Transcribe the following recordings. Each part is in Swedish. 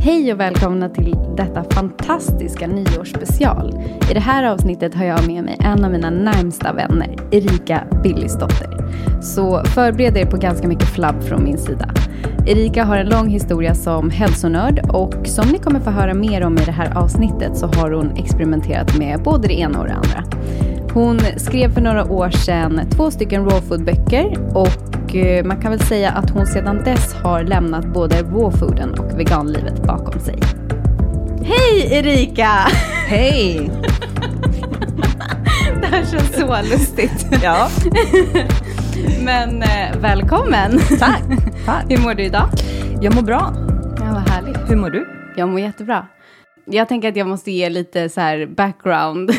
Hej och välkomna till detta fantastiska nyårsspecial. I det här avsnittet har jag med mig en av mina närmsta vänner, Erika Billisdotter. Så förbered er på ganska mycket flabb från min sida. Erika har en lång historia som hälsonörd och som ni kommer få höra mer om i det här avsnittet så har hon experimenterat med både det ena och det andra. Hon skrev för några år sedan två stycken raw food-böcker och eh, man kan väl säga att hon sedan dess har lämnat både rawfooden och veganlivet bakom sig. Hej Erika! Hej! Det här känns så lustigt. Ja, Men eh, välkommen! tack. tack. Hur mår du idag? Jag mår bra. Ja, vad härligt. Hur mår du? Jag mår jättebra. Jag tänker att jag måste ge lite så här background.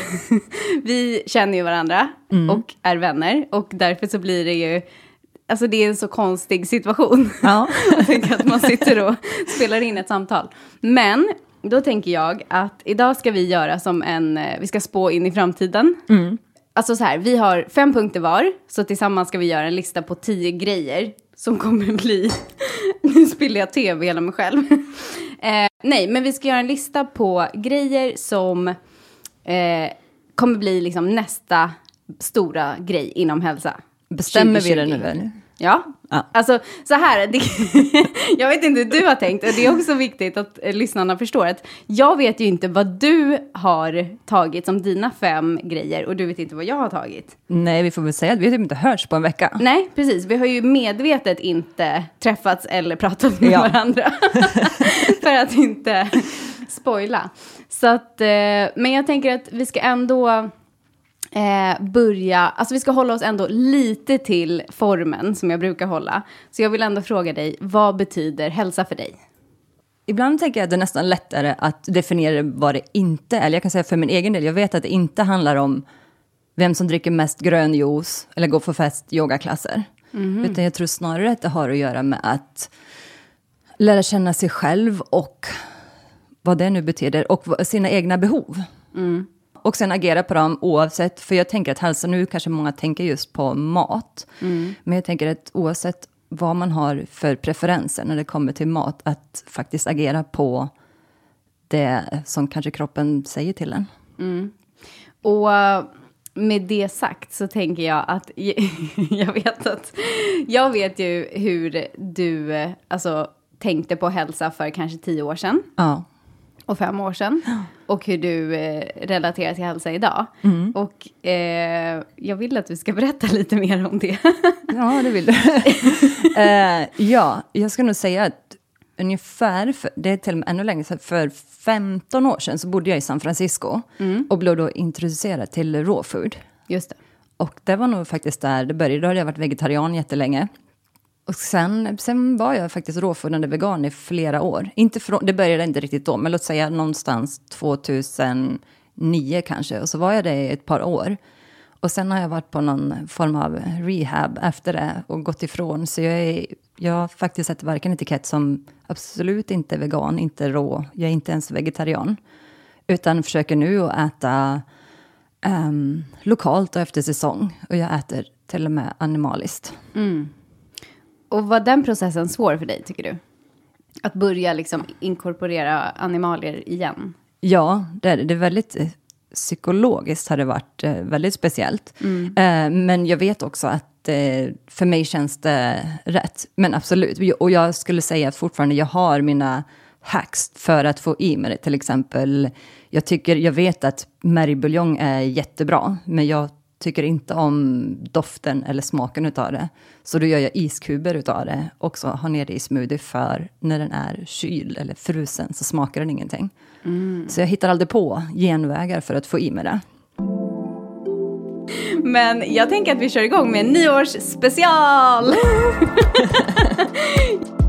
Vi känner ju varandra och är vänner och därför så blir det ju, alltså det är en så konstig situation. Ja. Att man sitter och spelar in ett samtal. Men då tänker jag att idag ska vi göra som en, eh, vi ska spå in i framtiden. Alltså så här, vi har fem punkter var, så tillsammans ska vi göra en lista på tio grejer som kommer bli, nu spiller jag över hela mig själv. Eh, nej, men vi ska göra en lista på grejer som eh, kommer bli liksom nästa stora grej inom hälsa. Bestämmer vi det 2020. nu eller? Ja. Ja. alltså så här, det, jag vet inte hur du har tänkt, och det är också viktigt att eh, lyssnarna förstår att jag vet ju inte vad du har tagit som dina fem grejer och du vet inte vad jag har tagit. Nej, vi får väl säga att vi har typ inte hörts på en vecka. Nej, precis, vi har ju medvetet inte träffats eller pratat med Ja. varandra för att inte spoila. Så att, eh, men jag tänker att vi ska ändå eh, börja, alltså vi ska hålla oss ändå lite till formen som jag brukar hålla. Så jag vill ändå fråga dig, vad betyder hälsa för dig? Ibland tänker jag att det är nästan lättare att definiera vad det inte är. Eller jag kan säga för min egen del, jag vet att det inte handlar om vem som dricker mest grön juice eller går på fest yogaklasser. Utan jag tror snarare att det har att göra med att lära känna sig själv och vad det nu betyder och sina egna behov. Och sen agera på dem oavsett, för jag tänker att hälsa, nu kanske många tänker just på mat. Men jag tänker att oavsett vad man har för preferenser när det kommer till mat, att faktiskt agera på det som kanske kroppen säger till en. Och eh, med det sagt så tänker jag att jag vet att jag vet ju hur du eh, alltså, tänkte på hälsa för kanske tio år sedan Ja. Och fem år sedan och hur du eh, relaterar till hälsa idag. Och eh, jag vill att du ska berätta lite mer om det. Ja, det vill du. Eh, ja, jag ska nog säga att ungefär, för, det är till och med ännu längre sedan, för 15 år sedan så bodde jag i San Francisco och blev då introducerad till raw food. Just det. Och det var nog faktiskt där det började. Då hade jag varit vegetarian jättelänge. Och sen, sen var jag faktiskt råfödande vegan i flera år. Inte från, det började inte riktigt då, men låt säga någonstans 2009 kanske. Och så var jag det i ett par år. Och sen har jag varit på någon form av rehab efter det och gått ifrån. Så jag, är, jag har faktiskt sett varken etikett som absolut inte vegan, inte rå. Jag är inte ens vegetarian. Utan försöker nu att äta um, lokalt och efter säsong. Och jag äter till och med animaliskt. Mm. Och var den processen svår för dig, tycker du? Att börja liksom inkorporera animalier igen? Ja, det är, det. är väldigt eh, psykologiskt har det varit eh, väldigt speciellt. Eh, men jag vet också att för mig känns det rätt. Men absolut, och jag skulle säga att fortfarande jag har mina hacks för att få i mig det. Till exempel, jag, tycker, jag vet att märgbuljong är jättebra, men jag tycker inte om doften eller smaken utav det. Så då gör jag iskuber utav det och så har ner det i smoothie för när den är kyld eller frusen så smakar den ingenting. Så jag hittar aldrig på genvägar för att få i mig det. Men jag tänker att vi kör igång med en nyårsspecial!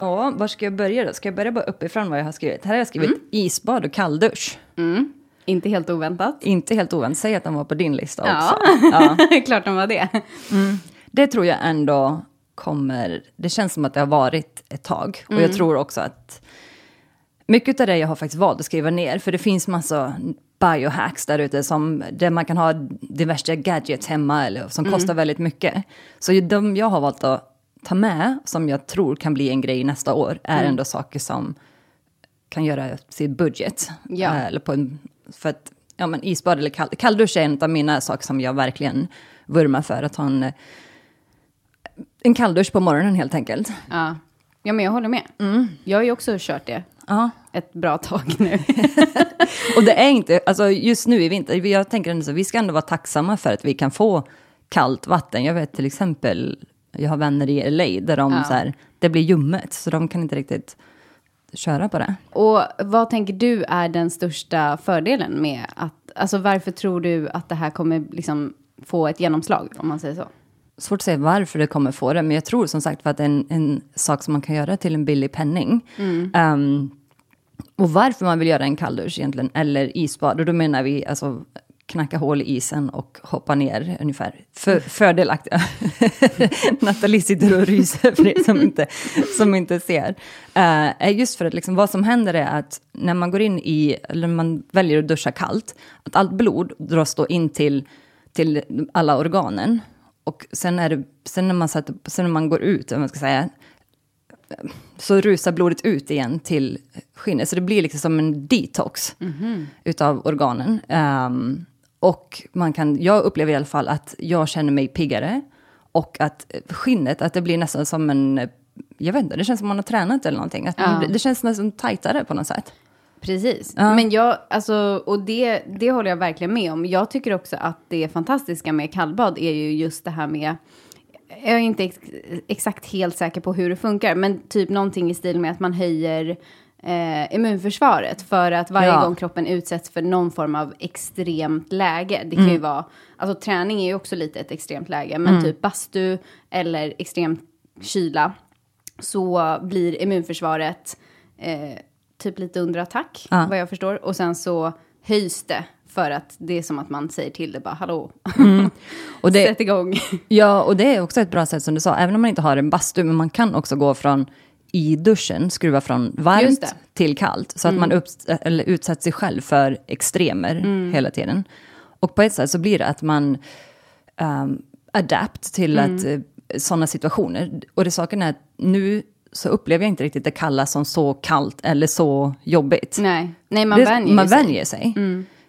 Ja, var ska jag börja då? Ska jag börja bara uppifrån vad jag har skrivit? Här har jag skrivit isbad och kalldusch. Inte helt oväntat. Inte helt oväntat, säg att de var på din lista Ja, också. Ja. klart de var det. Det tror jag ändå kommer, det känns som att det har varit ett tag. Och jag tror också att mycket av det jag har faktiskt valt att skriva ner, för det finns massa biohacks där ute som där man kan ha diverse gadgets hemma eller som kostar väldigt mycket. Så de jag har valt att ta med, som jag tror kan bli en grej nästa år, är ändå saker som kan göra sin budget. Ja. Eh, Eller på en, för att, ja men isbad eller kall, kalldusch är en av mina saker som jag verkligen vurmar för. Att ha en, eh, en kalldusch på morgonen helt enkelt. Ja. ja, men jag håller med. Jag har ju också kört det Ja. ett bra tag nu. Och det är inte, alltså just nu i vinter, jag tänker ändå så, vi ska ändå vara tacksamma för att vi kan få kallt vatten. Jag vet till exempel, jag har vänner i LA där de Ja. så här, det blir ljummet, så de kan inte riktigt köra på det. Och vad tänker du är den största fördelen med att, alltså varför tror du att det här kommer liksom få ett genomslag, om man säger så? Svårt att säga varför det kommer få det, men jag tror som sagt för att det är en, en sak som man kan göra till en billig penning. Ehm, och varför man vill göra en kalldusch egentligen, eller isbad, och då menar vi alltså knacka hål i isen och hoppa ner ungefär. För, fördelaktiga. Nathalie sitter och ryser för er som inte, som inte ser. Uh, just för att liksom, vad som händer är att när man går in i, eller man väljer att duscha kallt, att allt blod dras då in till, till alla organen. Och sen, är det, sen, när man sätter, sen när man går ut, om man ska säga, så rusar blodet ut igen till skinnet. Så det blir liksom som en detox utav organen. Ehm, och man kan, jag upplever i alla fall att jag känner mig piggare. Och att skinnet, att det blir nästan som en, jag vet inte, det känns som man har tränat eller någonting. Att Ja. blir- det känns nästan tajtare på något sätt. Precis. Ja. Men jag, alltså, och det, det håller jag verkligen med om. Jag tycker också att det fantastiska med kallbad är ju just det här med, jag är inte ex, exakt helt säker på hur det funkar, men typ någonting i stil med att man höjer eh, immunförsvaret för att varje Ja. gång kroppen utsätts för någon form av extremt läge, det kan ju vara, alltså träning är ju också lite ett extremt läge, men typ bastu eller extrem kyla, så blir immunförsvaret eh, typ lite under attack, Ja. vad jag förstår. Och sen så höjs det för att det är som att man säger till det bara, hallå, Och det, sätt igång. Ja, och det är också ett bra sätt som du sa, även om man inte har en bastu, men man kan också gå från i duschen, skruva från varmt till kallt. Så att man upp, eller utsätter sig själv för extremer hela tiden. Och på ett sätt så blir det att man um, adapt till att uh, sådana situationer. Och det saken är att nu så upplever jag inte riktigt det kalla som så kallt eller så jobbigt. Nej, nej man Det- vänjer man sig. vänjer sig.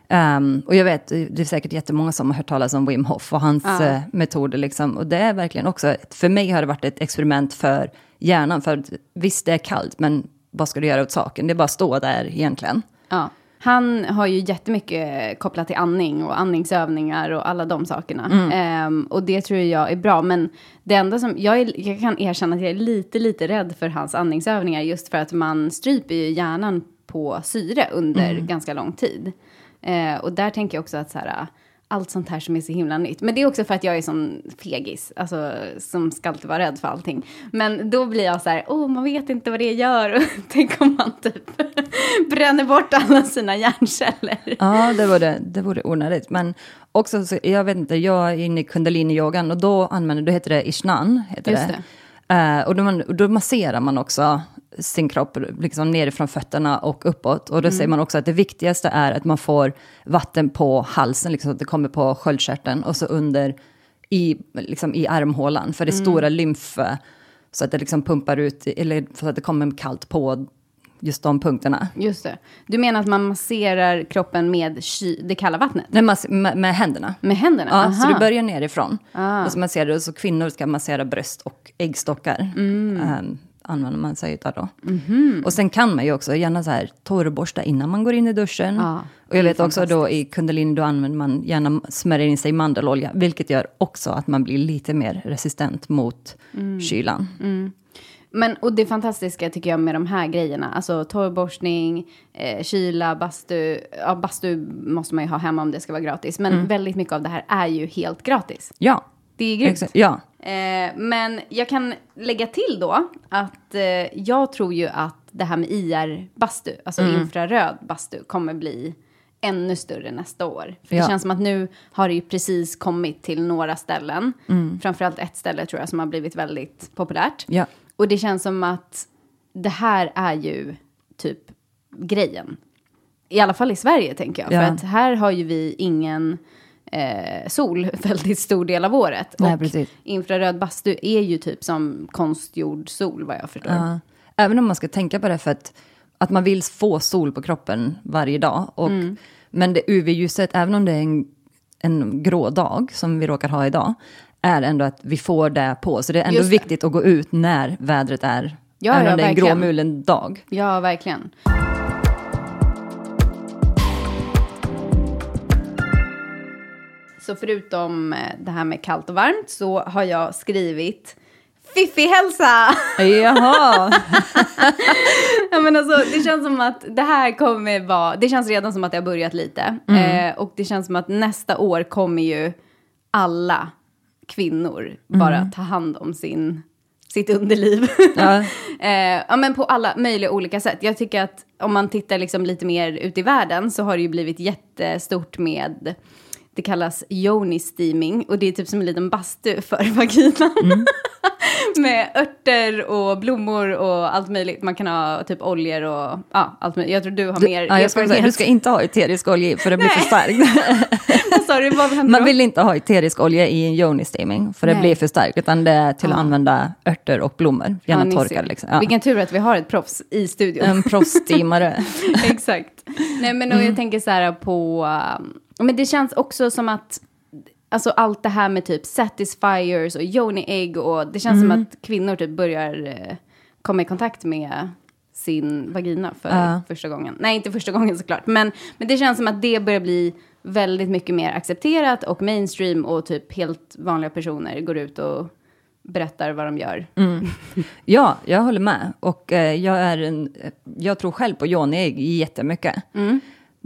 Ehm, och jag vet, det är säkert jättemånga som har hört talas om Wim Hof och hans Ja. eh, metoder. Liksom. Och det är verkligen också, för mig har det varit ett experiment för hjärnan. För visst, det är kallt, men vad ska du göra åt saken? Det är bara att stå där egentligen. Ja. Han har ju jättemycket kopplat till andning och andningsövningar och alla de sakerna. Mm. Ehm, och det tror jag är bra. Men det enda som, jag, är, jag kan erkänna att jag är lite, lite rädd för hans andningsövningar. Just för att man stryper ju hjärnan på syre under Mm. ganska lång tid. Eh, och där tänker jag också att så här, allt sånt här som är så himla nytt. Men det är också för att jag är sån fegis, alltså som ska alltid vara rädd för allting. Men då blir jag så här, åh, man vet inte vad det gör. Och Tänk om man typ bränner bort alla sina hjärnceller. Ja, det vore, det vore onödigt. Men också, så, jag vet inte, jag är inne i kundalini-yogan och då använder, då heter det ishnan. Heter Just det. Eh, och då, man, då masserar man också sin kropp liksom nerifrån fötterna och uppåt. Och då säger man också att det viktigaste är att man får vatten på halsen, liksom, så att det kommer på sköldkörteln och så under i, liksom, i armhålan. För det är stora lymf, så att det liksom pumpar ut, eller för att det kommer kallt på just de punkterna. Just det. Du menar att man masserar kroppen med ky- det kalla vattnet? Nej, med, med händerna. Med händerna? Ja, Aha. så du börjar nerifrån. Ah. Och så masserar du, så kvinnor ska massera bröst och äggstockar. Mm. Ehm, använder man sig utav då. Mhm. Och sen kan man ju också gärna så här torrborsta innan man går in i duschen. Ja, och jag vet också då i kundalini då använder man gärna smörjer in sig i mandelolja. Vilket gör också att man blir lite mer resistent mot Mm. kylan. Men, och det fantastiska tycker jag med de här grejerna, alltså torrborstning, eh, kyla, bastu, ja bastu måste man ju ha hemma om det ska vara gratis, men Mm. väldigt mycket av det här är ju helt gratis. Ja, Det är grymt. exakt. Ja. Eh, men jag kan lägga till då att eh, jag tror ju att det här med IR-bastu, alltså Mm. infraröd bastu, kommer bli ännu större nästa år. För Ja. Det känns som att nu har det ju precis kommit till några ställen. Mm. Framförallt ett ställe tror jag som har blivit väldigt populärt. Ja. Och det känns som att det här är ju typ grejen. I alla fall i Sverige tänker jag. Ja. För att här har ju vi ingen eh, sol väldigt stor del av året. Nej, och precis. infraröd bastu är ju typ som konstgjord sol vad jag förstår. Ja. Även om man ska tänka på det för att, att man vill få sol på kroppen varje dag. Och, Mm. Men det UV-ljuset, även om det är en, en grå dag som vi råkar ha idag, är ändå att vi får det på. Så det är ändå det. viktigt att gå ut när vädret är, Ja, även ja, om det är en gråmulen dag. Ja, verkligen. Så förutom eh, det här med kallt och varmt så har jag skrivit fiffig hälsa. Jaha, Ja, men alltså, det känns som att det här kommer vara, det känns redan som att det har börjat lite. Mm. Eh, och det känns som att nästa år kommer ju alla kvinnor bara Mm. ta hand om sin, sitt underliv. Ja. eh, ja, men på alla möjliga olika sätt. Jag tycker att om man tittar liksom lite mer ut i världen så har det ju blivit jättestort med det kallas yoni steaming och det är typ som en liten bastu för vaginan. Mm. Med örter och blommor och allt möjligt. Man kan ha typ oljor och ja, allt möjligt. Jag tror du har mer ja, jag ska säga, du ska inte ha eterisk olja för det blir för starkt. Du? Vad Man vill inte ha eterisk olja i en yoni steaming, för det Nej. blir för starkt. Utan det är till att använda örter och blommor, Ja, gärna ni torkade. Liksom. Ja. Vilken tur att vi har ett proffs i studion. En proffssteamare. Exakt. Nej, men och jag tänker så här på... um, men det känns också som att... Alltså allt det här med typ satisfiers och yoni egg och det känns som att kvinnor typ börjar eh, komma i kontakt med sin vagina för Ja. första gången. Nej, inte första gången såklart. Men, men det känns som att det börjar bli väldigt mycket mer accepterat och mainstream och typ helt vanliga personer går ut och berättar vad de gör. Ja, jag håller med. Och eh, jag, är en, jag tror själv på yoni-ägg jättemycket.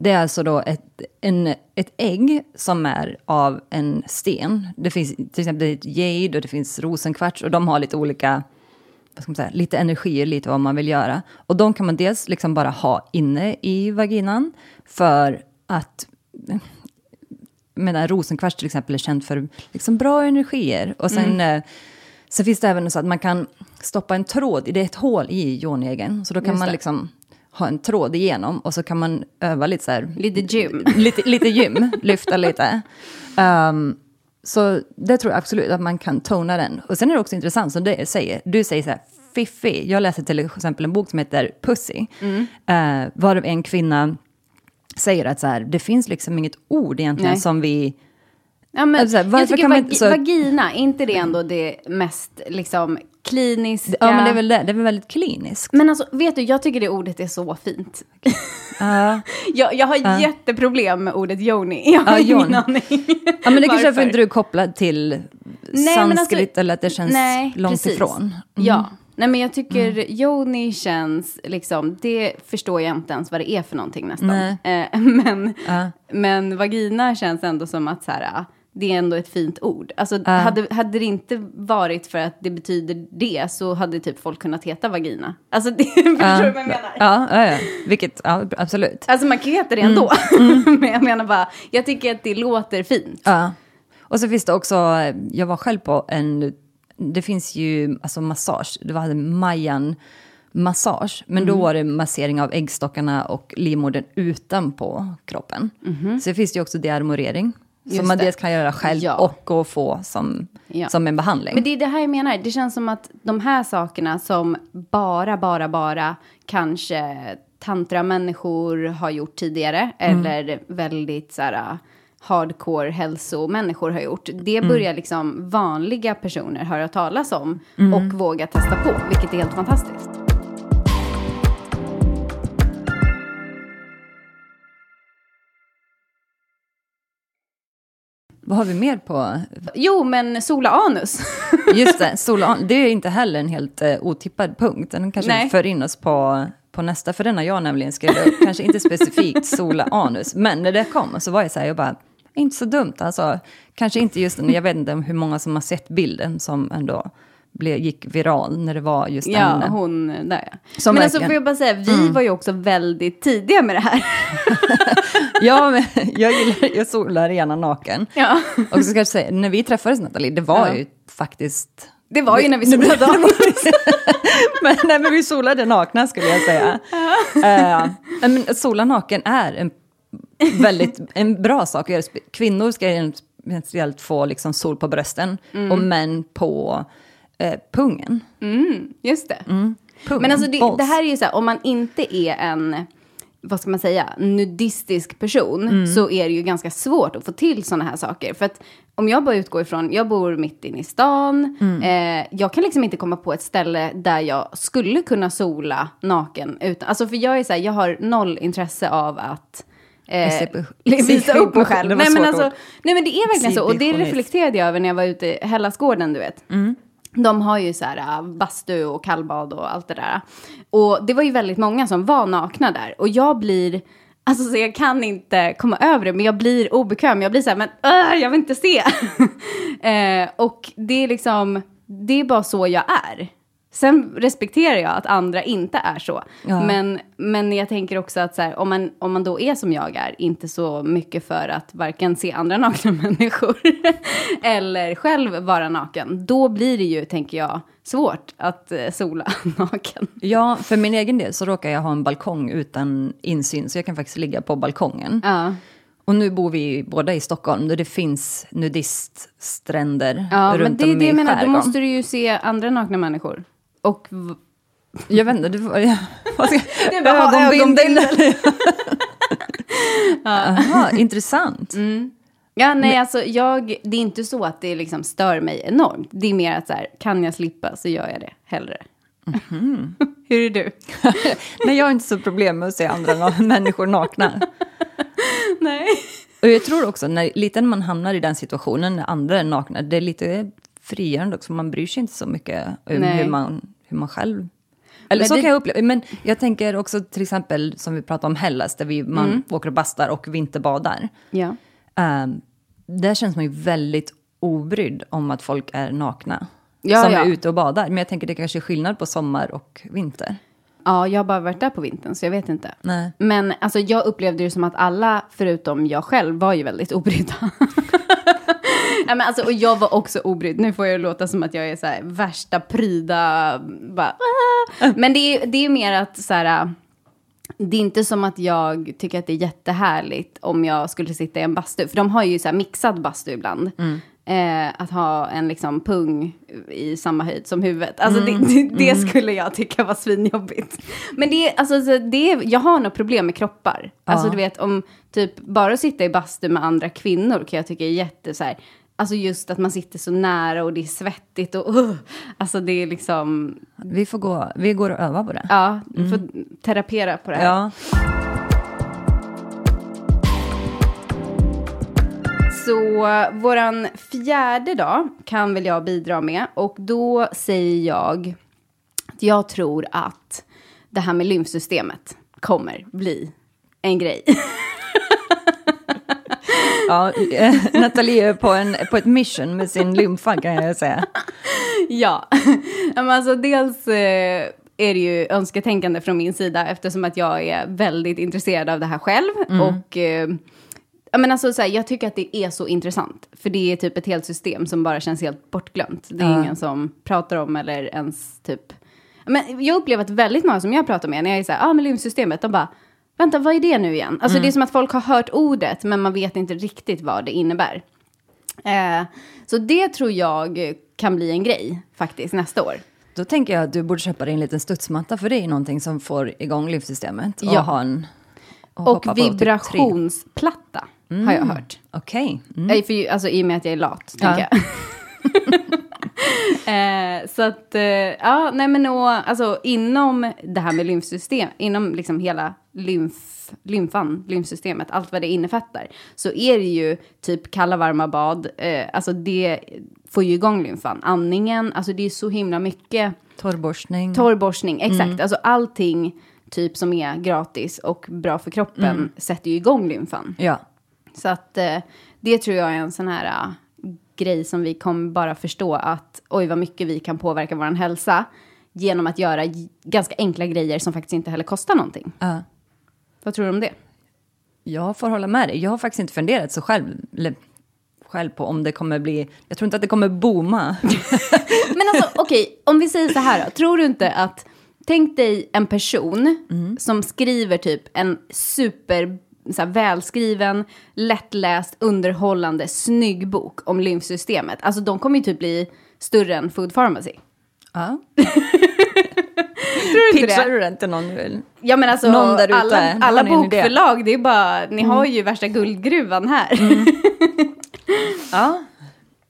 Det är alltså då ett, en, ett ägg som är av en sten. Det finns till exempel ett jade och det finns rosenkvarts och de har lite olika, vad ska man säga, lite energier, lite vad man vill göra. Och de kan man dels liksom bara ha inne i vaginan för att medan rosenkvarts till exempel är känd för liksom bra energier. Och sen, eh, sen finns det även så att man kan stoppa en tråd, i det är ett hål i yoniäggen. Så då kan man liksom ha en tråd igenom och så kan man öva lite så här. Lite gym. Lite, lite gym, lyfta lite. Ehm, så det tror jag absolut att man kan tona den. Och sen är det också intressant som du säger, du säger så här, fiffig. Jag läser till exempel en bok som heter Pussy. Mm. Uh, varav en kvinna säger att så här, det finns liksom inget ord egentligen Nej. som vi... Ja, men Alltså, varför jag tycker kan man vag- så- vagina, är inte det ändå det mest liksom kliniska? Ja, men det är väl det. Det är väl väldigt kliniskt. Men alltså, vet du, jag tycker det ordet är så fint. Ja. Jag, jag har jätteproblem med ordet yoni. Jag har Ja, ingen aning. ja, men det kanske är för att du är kopplad till Nej, men sanskrit alltså- eller att det känns Nej, långt precis. ifrån. Mm. Ja. Nej, men jag tycker yoni känns, liksom, det förstår jag inte ens vad det är för någonting nästan. Eh, men, men vagina känns ändå som att så här, det är ändå ett fint ord. Alltså, hade, hade det inte varit för att det betyder det så hade typ folk kunnat heta vagina. Alltså, det, förstår du vad jag menar? Ja, ja, ja. Vilket, ja, absolut. Alltså man kan ju heta det ändå. men jag menar bara, jag tycker att det låter fint. Ja. Och så finns det också, jag var själv på en, det finns ju alltså massage, det var Mayan massage, men då var det massering av äggstockarna och livmodern utanpå kroppen. Så det finns ju också dearmorering, Som Just man det. dels kan göra själv Ja. och gå och få som, Ja. som en behandling. Men det är det här jag menar. Det känns som att de här sakerna som bara, bara, bara kanske tantra-människor har gjort tidigare, eller väldigt så här hardcore hälsomänniskor har gjort. Det börjar liksom vanliga personer höra talas om och våga testa på, vilket är helt fantastiskt. Vad har vi mer på? Jo, men sola anus. Just det, sola, det är inte heller en helt eh, otippad punkt. Den kanske Nej. för in oss på, på nästa, för den har jag nämligen skrivit upp. kanske inte specifikt sola anus, men när det kom så var jag så här, jag bara, inte så dumt. Alltså, kanske inte just den, jag vet inte hur många som har sett bilden som ändå blev, gick viral när det var just ja, den. hon där ja. Som men alltså verkligen- får jag bara säga, vi var ju också väldigt tidiga med det här. Ja, men jag gillar, jag solar gärna naken. ja. Och så ska jag säga, när vi träffades Nathalie, det var Ja. ju faktiskt... Det var ju när vi solade anus. men, nej, men vi solade nakna skulle jag säga. Eh, men sola naken är en väldigt en bra sak att göra. Kvinnor ska speciellt få liksom sol på brösten och män på eh, pungen. Just det. Pung, Men alltså det, det här är ju så här, om man inte är en, vad ska man säga, nudistisk person Mm. så är det ju ganska svårt att få till sådana här saker. För att om jag bara utgår ifrån, jag bor mitt inne i stan, Mm. eh, jag kan liksom inte komma på ett ställe där jag skulle kunna sola naken. Utan, alltså för jag är så här, jag har noll intresse av att eh, visa upp mig själv. Nej men, alltså, nej men det är verkligen så, och det reflekterade jag över när jag var ute i Hellasgården, du vet. Mm. De har ju så här äh, bastu och kallbad och allt det där. Och det var ju väldigt många som var nakna där. Och jag blir, alltså så jag kan inte komma över det, men jag blir obekväm. Jag blir så här, men uh, jag vill inte se. eh, och det är liksom, det är bara så jag är. Sen respekterar jag att andra inte är så. Ja. Men, men jag tänker också att så här, om, man, om man då är som jag är, inte så mycket för att varken se andra nakna människor eller själv vara naken, då blir det ju, tänker jag, svårt att eh, sola naken. Ja, för min egen del så råkar jag ha en balkong utan insyn, så jag kan faktiskt ligga på balkongen. Ja, Och nu bor vi båda i Stockholm, där det finns nudiststränder ja men runt det är om det i jag menar, då måste du ju se andra nakna människor. Och Jag vet inte, du får... Ja, vad ska, Det var ha ögonbindel. Jaha, intressant. Ja, nej, alltså jag, det är inte så att det liksom stör mig enormt. Det är mer att så här, kan jag slippa så gör jag det hellre. Mhm. Hur är du? Nej, jag har inte så problem med att se andra människor nakna. nej. Och jag tror också, när, lite när man hamnar i den situationen, när andra är nakna, det är lite frigörande också, man bryr sig inte så mycket om hur man, hur man själv... Eller Men så det- kan jag uppleva, men jag tänker också till exempel som vi pratade om Hellas, där vi, man Mm. åker och bastar och vinterbadar. Ja. Um, där känns man ju väldigt obrydd om att folk är nakna. Ja, som ja. är ute och badar. Men jag tänker det kanske är skillnad på sommar och vinter. ja, jag har bara varit där på vintern så jag vet inte. Nej. Men alltså, jag upplevde det som att alla, förutom jag själv, var ju väldigt obrydda. ja, men alltså, och jag var också obrydd. Nu får jag låta som att jag är så här, värsta pryda. Bara, ah. Men det är, det är mer att så här, det är inte som att jag tycker att det är jättehärligt om jag skulle sitta i en bastu. För de har ju så här mixad bastu ibland. Eh, att ha en liksom pung i samma höjd som huvudet. Alltså det, det, det skulle jag tycka var svinjobbigt. Men det, alltså, så det, jag har något problem med kroppar. Alltså Ja. du vet om typ bara sitta i bastu med andra kvinnor kan jag tycka är jätte så här. Alltså just att man sitter så nära och det är svettigt och uh, alltså det är liksom, Vi, får gå, vi går och övar på det. ja, du får terapera på det här. Ja. Så våran fjärde dag kan väl jag bidra med. Och då säger jag att jag tror att det här med lymfsystemet kommer bli en grej. Ja, eh, Nathalie är på, en, på ett mission med sin lymfa kan jag säga. ja, Ja, men alltså dels eh, är det ju önsketänkande från min sida eftersom att jag är väldigt intresserad av det här själv. Och eh, ja, men alltså, så här, jag tycker att det är så intressant. För det är typ ett helt system som bara känns helt bortglömt. Det är Ja. ingen som pratar om eller ens typ... Ja, Men jag upplever att väldigt många som jag pratar med när jag är så här, ah, men lymfsystemet, de bara, Vänta, vad är det nu igen? Alltså det är som att folk har hört ordet men man vet inte riktigt vad det innebär. Eh, så det tror jag kan bli en grej faktiskt nästa år. Då tänker jag att du borde köpa dig en liten studsmatta för det är någonting som får igång lymfsystemet. Och Ja. ha en... och Och typ vibrationsplatta har jag hört. Okej. Mm. Eh, För, alltså, I och med att jag är lat, Ja. tänker jag. eh, så att, eh, ja, nej men och, alltså inom det här med lymfsystem, inom liksom hela lymf, lymfan, lymfsystemet, allt vad det innefattar, så är det ju typ kalla varma bad, eh, alltså det får ju igång lymfan. Andningen, alltså det är så himla mycket Torrborstning. Torrborstning, exakt. Alltså allting typ som är gratis och bra för kroppen sätter ju igång lymfan. ja. Så att eh, det tror jag är en sån här grej som vi kommer bara förstå att oj vad mycket vi kan påverka vår hälsa genom att göra ganska enkla grejer som faktiskt inte heller kostar någonting. Ja. Vad tror du om det? Jag får hålla med dig. Jag har faktiskt inte funderat så själv, själv på om det kommer bli... Jag tror inte att det kommer booma. Men alltså okej, om vi säger så här då. Tror du inte att, tänk dig en person som skriver typ en super så här, välskriven, lättläst, underhållande, snygg bok om lymfsystemet. Alltså de kommer ju typ bli större än Food Pharmacy. Ja. Tror du inte Pitchar det? du den till någon eller? Ja men alltså alla, alla bokförlag, det är bara, ni har ju värsta guldgruvan här. Ja.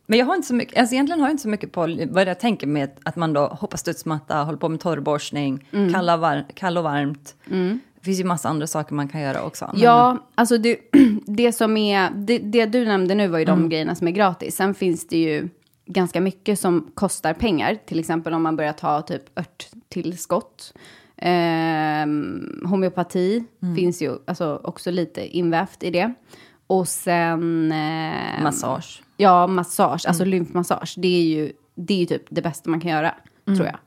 Men jag har inte så mycket, alltså egentligen har jag inte så mycket på vad jag tänker med att man då hoppar studsmatta, håller på med torrborstning, Mm. kalla, var, kall och varmt. Det finns ju massa andra saker man kan göra också. Men- Ja, alltså det, det som är, det, det du nämnde nu var ju de Mm. grejerna som är gratis. Sen finns det ju ganska mycket som kostar pengar. Till exempel om man börjar ta typ örttillskott. Ehm, homeopati Mm. finns ju alltså också lite invävt i det. Och sen... ehm, Massage. Ja, massage, alltså Mm. lymfmassage. Det är ju, det är ju typ det bästa man kan göra, tror jag.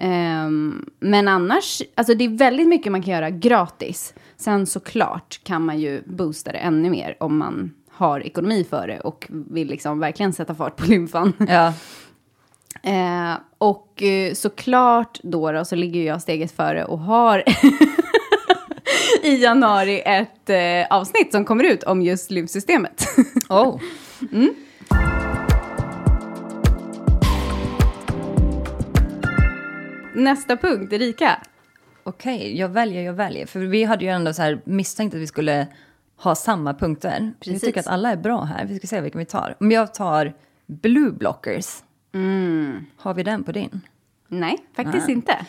Ehm, men annars, alltså det är väldigt mycket man kan göra gratis. Sen såklart kan man ju boosta det ännu mer om man har ekonomi för det och vill liksom verkligen sätta fart på lymfan. Ja. Eh, och eh, såklart då, då så ligger jag steget före och har i januari ett eh, avsnitt som kommer ut om just lymfsystemet. Oh. Nästa punkt, Erika. Okej, jag väljer, jag väljer. För vi hade ju ändå så här misstänkt att vi skulle ha samma punkter. Precis. Jag tycker att alla är bra här. Vi ska se vilken vi tar. Om jag tar blue blockers. Har vi den på din? Nej, faktiskt Nej. inte.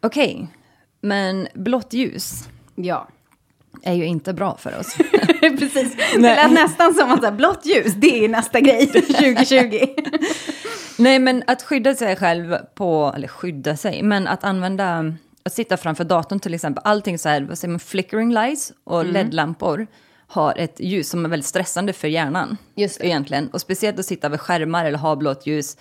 Okej, men blått ljus Ja, är ju inte bra för oss. precis. Det lät nästan som att så här, blått ljus, det är nästa grej 2020. Nej, men att skydda sig själv på, eller skydda sig, men att använda, att sitta framför datorn till exempel, allting så här, vad säger man, flickering lights och LED-lampor har ett ljus som är väldigt stressande för hjärnan. Just det. Egentligen. Och speciellt att sitta vid skärmar eller ha blått ljus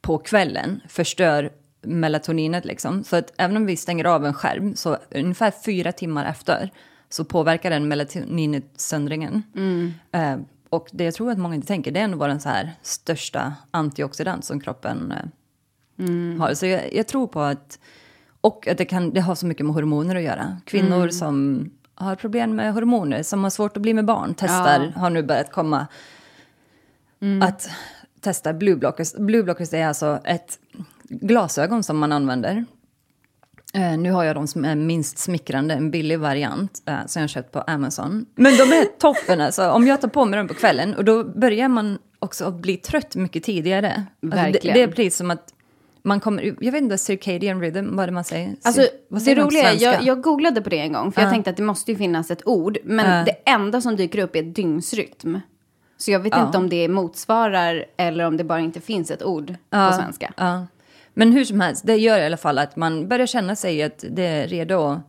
på kvällen förstör melatoninet liksom. Så att även om vi stänger av en skärm så ungefär fyra timmar efter så påverkar den melatoninsöndringen. Eh, och det jag tror att många inte tänker, det är ändå vår så här största antioxidant som kroppen eh, har. Så jag, jag tror på att, och att det, kan, det har så mycket med hormoner att göra. Kvinnor som har problem med hormoner, som har svårt att bli med barn, testar, har nu börjat komma att testa blue blockers. Blue blockers är alltså ett glasögon som man använder. Eh, nu har jag de som är minst smickrande, en billig variant eh, som jag köpt på Amazon. Men de är toppen alltså. Om jag tar på mig dem på kvällen och då börjar man också att bli trött mycket tidigare. Alltså, det, det blir som att man kommer, jag vet inte, circadian rhythm, vad det man säger? Alltså, vad det säger på roliga är, jag, jag googlade på det en gång, för jag Ja. tänkte att det måste ju finnas ett ord, men Ja. det enda som dyker upp är dygnsrytm. Så jag vet Ja. inte om det motsvarar eller om det bara inte finns ett ord på svenska. Men hur som helst, det gör i alla fall att man börjar känna sig att det är redo att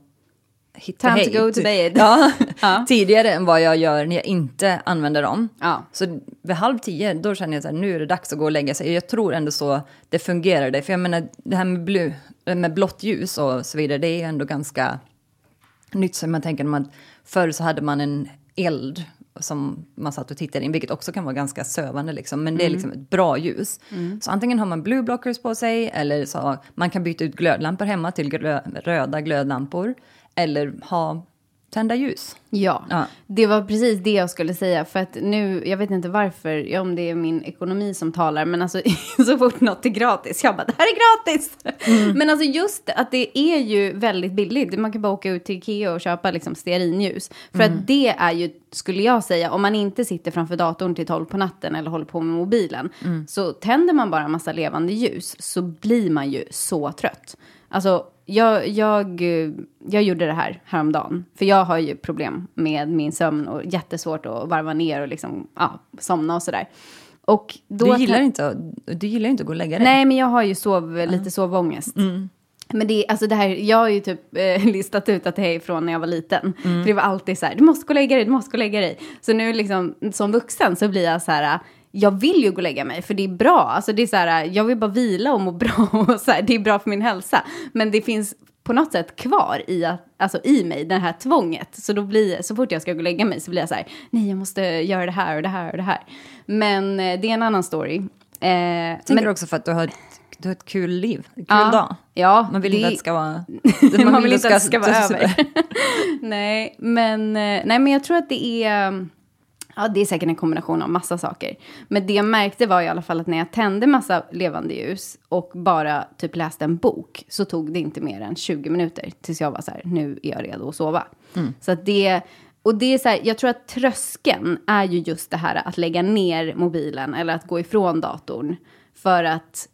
hitta Time to hej. go to bed. Ja, Ja. tidigare än vad jag gör när jag inte använder dem. Ja. Så vid halv tio, då känner jag så här, nu är det dags att gå och lägga sig. Jag tror ändå så det fungerar. Det. För jag menar, det här med, blå, med blått ljus och så vidare, det är ändå ganska nytt. Så man tänker att förr så hade man en eld som man satt och tittade in, vilket också kan vara ganska sövande liksom. Men det är liksom ett bra ljus. Så antingen har man blue blockers på sig eller så man kan byta ut glödlampor hemma till glö, röda glödlampor. Eller ha tända ljus. Ja, Ja. det var precis det jag skulle säga. För att nu, jag vet inte varför, om det är min ekonomi som talar, men alltså så fort något är gratis, jag bara, det här är gratis! Men alltså just att det är ju väldigt billigt. Man kan bara åka ut till Ikea och köpa liksom stearinljus. För att det är ju, skulle jag säga, om man inte sitter framför datorn till 12 på natten eller håller på med mobilen, så tänder man bara en massa levande ljus så blir man ju så trött. Alltså, jag, jag, jag gjorde det här häromdagen. För jag har ju problem med min sömn och jättesvårt att varva ner och liksom, ja, somna och sådär. Och då Du gillar, inte, du gillar inte att gå och lägga dig. Nej, men jag har ju sov, lite sovångest. Men det, alltså det här, jag har ju typ eh, listat ut att det är från när jag var liten. För det var alltid så här, du måste gå och lägga dig, du måste gå och lägga dig. Så nu liksom, som vuxen så blir jag så här, jag vill ju gå och lägga mig för det är bra. Alltså det är så här, jag vill bara vila och må bra och så här, det är bra för min hälsa. Men det finns på något sätt kvar i, att, alltså i mig, det här tvånget. Så då blir, så fort jag ska gå och lägga mig så blir jag så här, nej jag måste göra det här och det här och det här. Men eh, det är en annan story. Eh, Jag tänker men- också för att du har ett, du har ett kul liv, en kul Ja, dag. ja, man vill det- inte att det ska vara... Man, vill inte att det ska vara så- över. nej, men, eh, nej, men jag tror att det är... Ja, det är säkert en kombination av massa saker. Men det jag märkte var i alla fall att när jag tände massa levande ljus och bara typ läste en bok så tog det inte mer än 20 minuter tills jag var så här, nu är jag redo att sova. Så att det... Och det är så här, jag tror att tröskeln är ju just det här att lägga ner mobilen eller att gå ifrån datorn. För att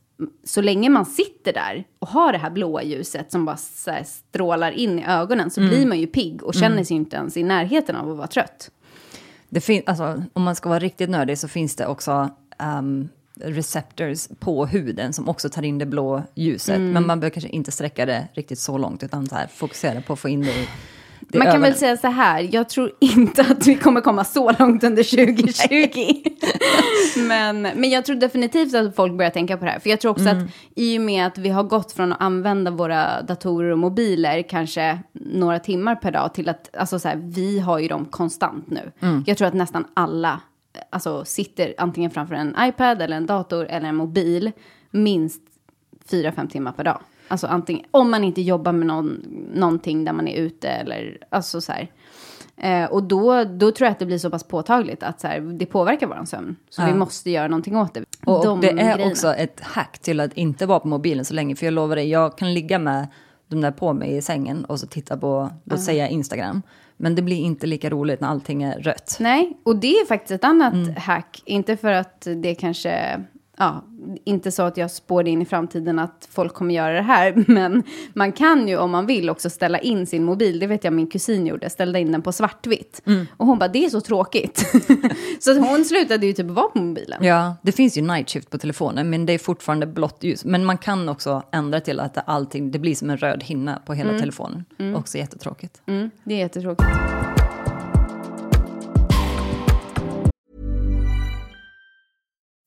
så länge man sitter där och har det här blåa ljuset som bara strålar in i ögonen så blir man ju pigg och känner sig inte ens i närheten av att vara trött. Det fin- alltså, om man ska vara riktigt nördig så finns det också um, receptors på huden som också tar in det blå ljuset. Mm. Men man behöver kanske inte sträcka det riktigt så långt utan så här, fokusera på att få in det i Man kan ögonen. väl säga så här, jag tror inte att vi kommer komma så långt under 2020. men, men jag tror definitivt att folk börjar tänka på det här. För jag tror också att i och med att vi har gått från att använda våra datorer och mobiler kanske några timmar per dag till att, alltså så här, vi har ju dem konstant nu. Jag tror att nästan alla alltså, sitter antingen framför en iPad eller en dator eller en mobil minst fyra, fem timmar per dag. Alltså antingen, om man inte jobbar med någon, någonting där man är ute eller alltså så här. Eh, och då, då tror jag att det blir så pass påtagligt att så här, det påverkar vår sömn. Så Ja. vi måste göra någonting åt det. Och De det är grejerna. också ett hack till att inte vara på mobilen så länge. För jag lovar dig, jag kan ligga med de där på mig i sängen och så titta på, låt säga Instagram. Men det blir inte lika roligt när allting är rött. Nej, och det är faktiskt ett annat Mm. hack. Inte för att det kanske, ja, inte så att jag spår in i framtiden att folk kommer göra det här. Men man kan ju om man vill också ställa in sin mobil. Det vet jag min kusin gjorde, ställde in den på svartvitt. Mm. Och hon bara, det är så tråkigt. så hon slutade ju typ vara på mobilen. Ja, det finns ju night shift på telefonen, men det är fortfarande blått ljus. Men man kan också ändra till att allting, det blir som en röd hinna på hela telefonen. Också jättetråkigt. Mm, det är jättetråkigt.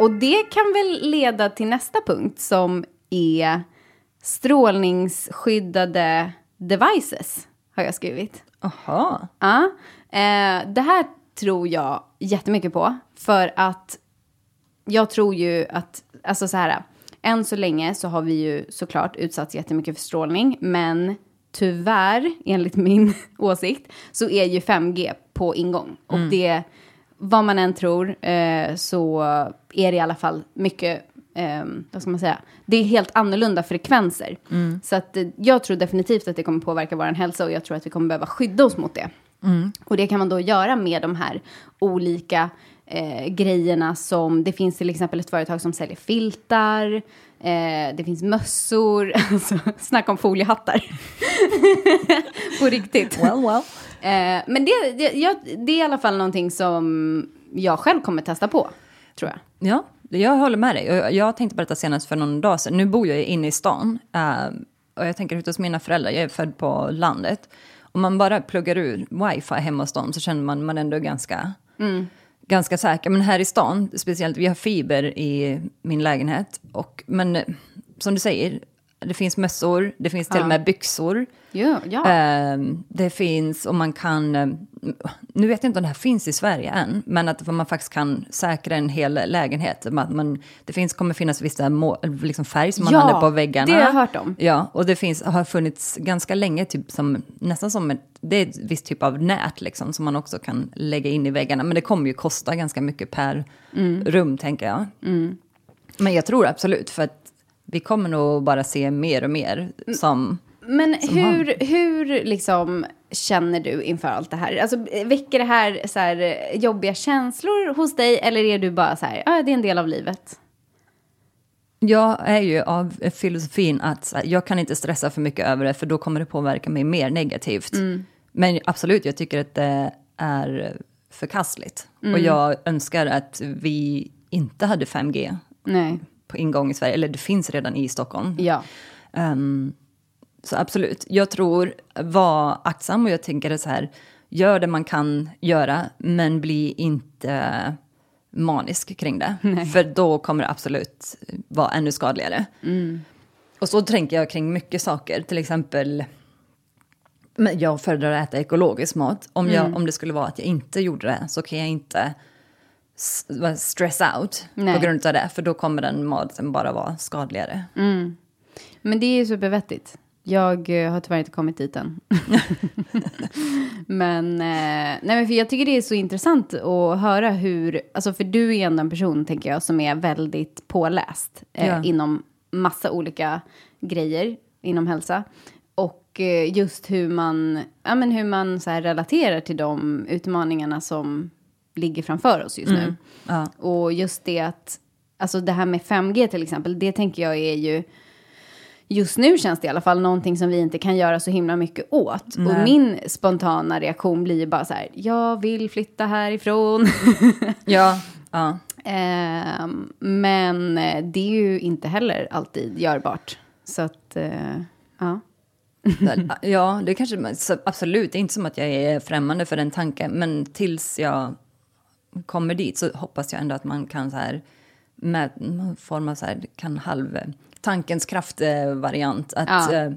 Och det kan väl leda till nästa punkt som är strålningsskyddade devices, har jag skrivit. Aha. Ja, eh, det här tror jag jättemycket på. För att jag tror ju att, alltså så här, än så länge så har vi ju såklart utsatts jättemycket för strålning. Men tyvärr, enligt min åsikt, så är ju 5G på ingång. Och det, vad man än tror, eh, så är det i alla fall mycket eh, vad ska man säga, det är helt annorlunda frekvenser. Så att eh, jag tror definitivt att det kommer påverka vår hälsa och jag tror att vi kommer behöva skydda oss mot det. Och det kan man då göra med de här olika eh, grejerna som, det finns till exempel ett företag som säljer filtar, eh, det finns mössor, alltså snacka om foliehattar. På riktigt. Well, well. Eh, men det, det, jag, det är i alla fall någonting som jag själv kommer testa på, tror jag. Ja, jag håller med dig. Och Jag tänkte på detta senast för någon dag sedan. Nu bor jag ju inne i stan. eh, och jag tänker ut hos mina föräldrar, jag är född på landet. Om man bara pluggar ur wifi hemma hos dem så känner man man ändå ganska, ganska säker. Men här i stan, speciellt, vi har fiber i min lägenhet. Och, men eh, som du säger, det finns mössor, det finns till och med byxor. Ja, ja. Ehm, det finns, och man kan, eh, nu vet jag inte om det här finns i Sverige än, men att man faktiskt kan säkra en hel lägenhet. Man, det finns, kommer finnas vissa må, liksom färg som man Ja, hade på väggarna. det har jag hört om. Ja, och det finns, har funnits ganska länge, typ som, nästan som ett, det är ett visst typ av nät liksom, som man också kan lägga in i väggarna. Men det kommer ju kosta ganska mycket per Mm. rum, tänker jag. Men jag tror absolut, för vi kommer nog bara se mer och mer som... Men som hur, hur liksom känner du inför allt det här? Alltså, väcker det här, så här jobbiga känslor hos dig eller är du bara så här, ja det är en del av livet? Jag är ju av filosofin att jag kan inte stressa för mycket över det för då kommer det påverka mig mer negativt. Men absolut, jag tycker att det är förkastligt. Och jag önskar att vi inte hade 5G Nej. På ingång i Sverige, eller det finns redan i Stockholm. Ja. Ehm, så absolut, jag tror var aktsam och jag tänker så här, gör det man kan göra, men bli inte manisk kring det. För då kommer det absolut vara ännu skadligare. Och så tänker jag kring mycket saker, till exempel men jag föredrar att äta ekologisk mat. Om, jag, om det skulle vara att jag inte gjorde det så kan jag inte stress out Nej. på grund av det. För då kommer den maten bara vara skadligare. Men det är ju supervettigt. Jag eh, har tyvärr inte kommit dit än. men, eh, nej, men för jag tycker det är så intressant att höra hur, alltså för du är ändå en person, tänker jag, som är väldigt påläst eh, Ja. inom massa olika grejer inom hälsa. Och eh, just hur man, ja, men hur man så relaterar till de utmaningarna som ligger framför oss just nu. Ja. Och just det att, alltså det här med 5G till exempel, det tänker jag är ju, just nu känns det i alla fall någonting som vi inte kan göra så himla mycket åt. Och min spontana reaktion blir bara så här, jag vill flytta härifrån. Ja, ja. Ehm, men eh, det är ju inte heller alltid görbart. Så att, eh, ja. Ja, det kanske, absolut, det är inte som att jag är främmande för den tanken, men tills jag kommer dit så hoppas jag ändå att man kan så här, med någon form av så här, kan halv, tankens kraft-variant, att Ja. eh,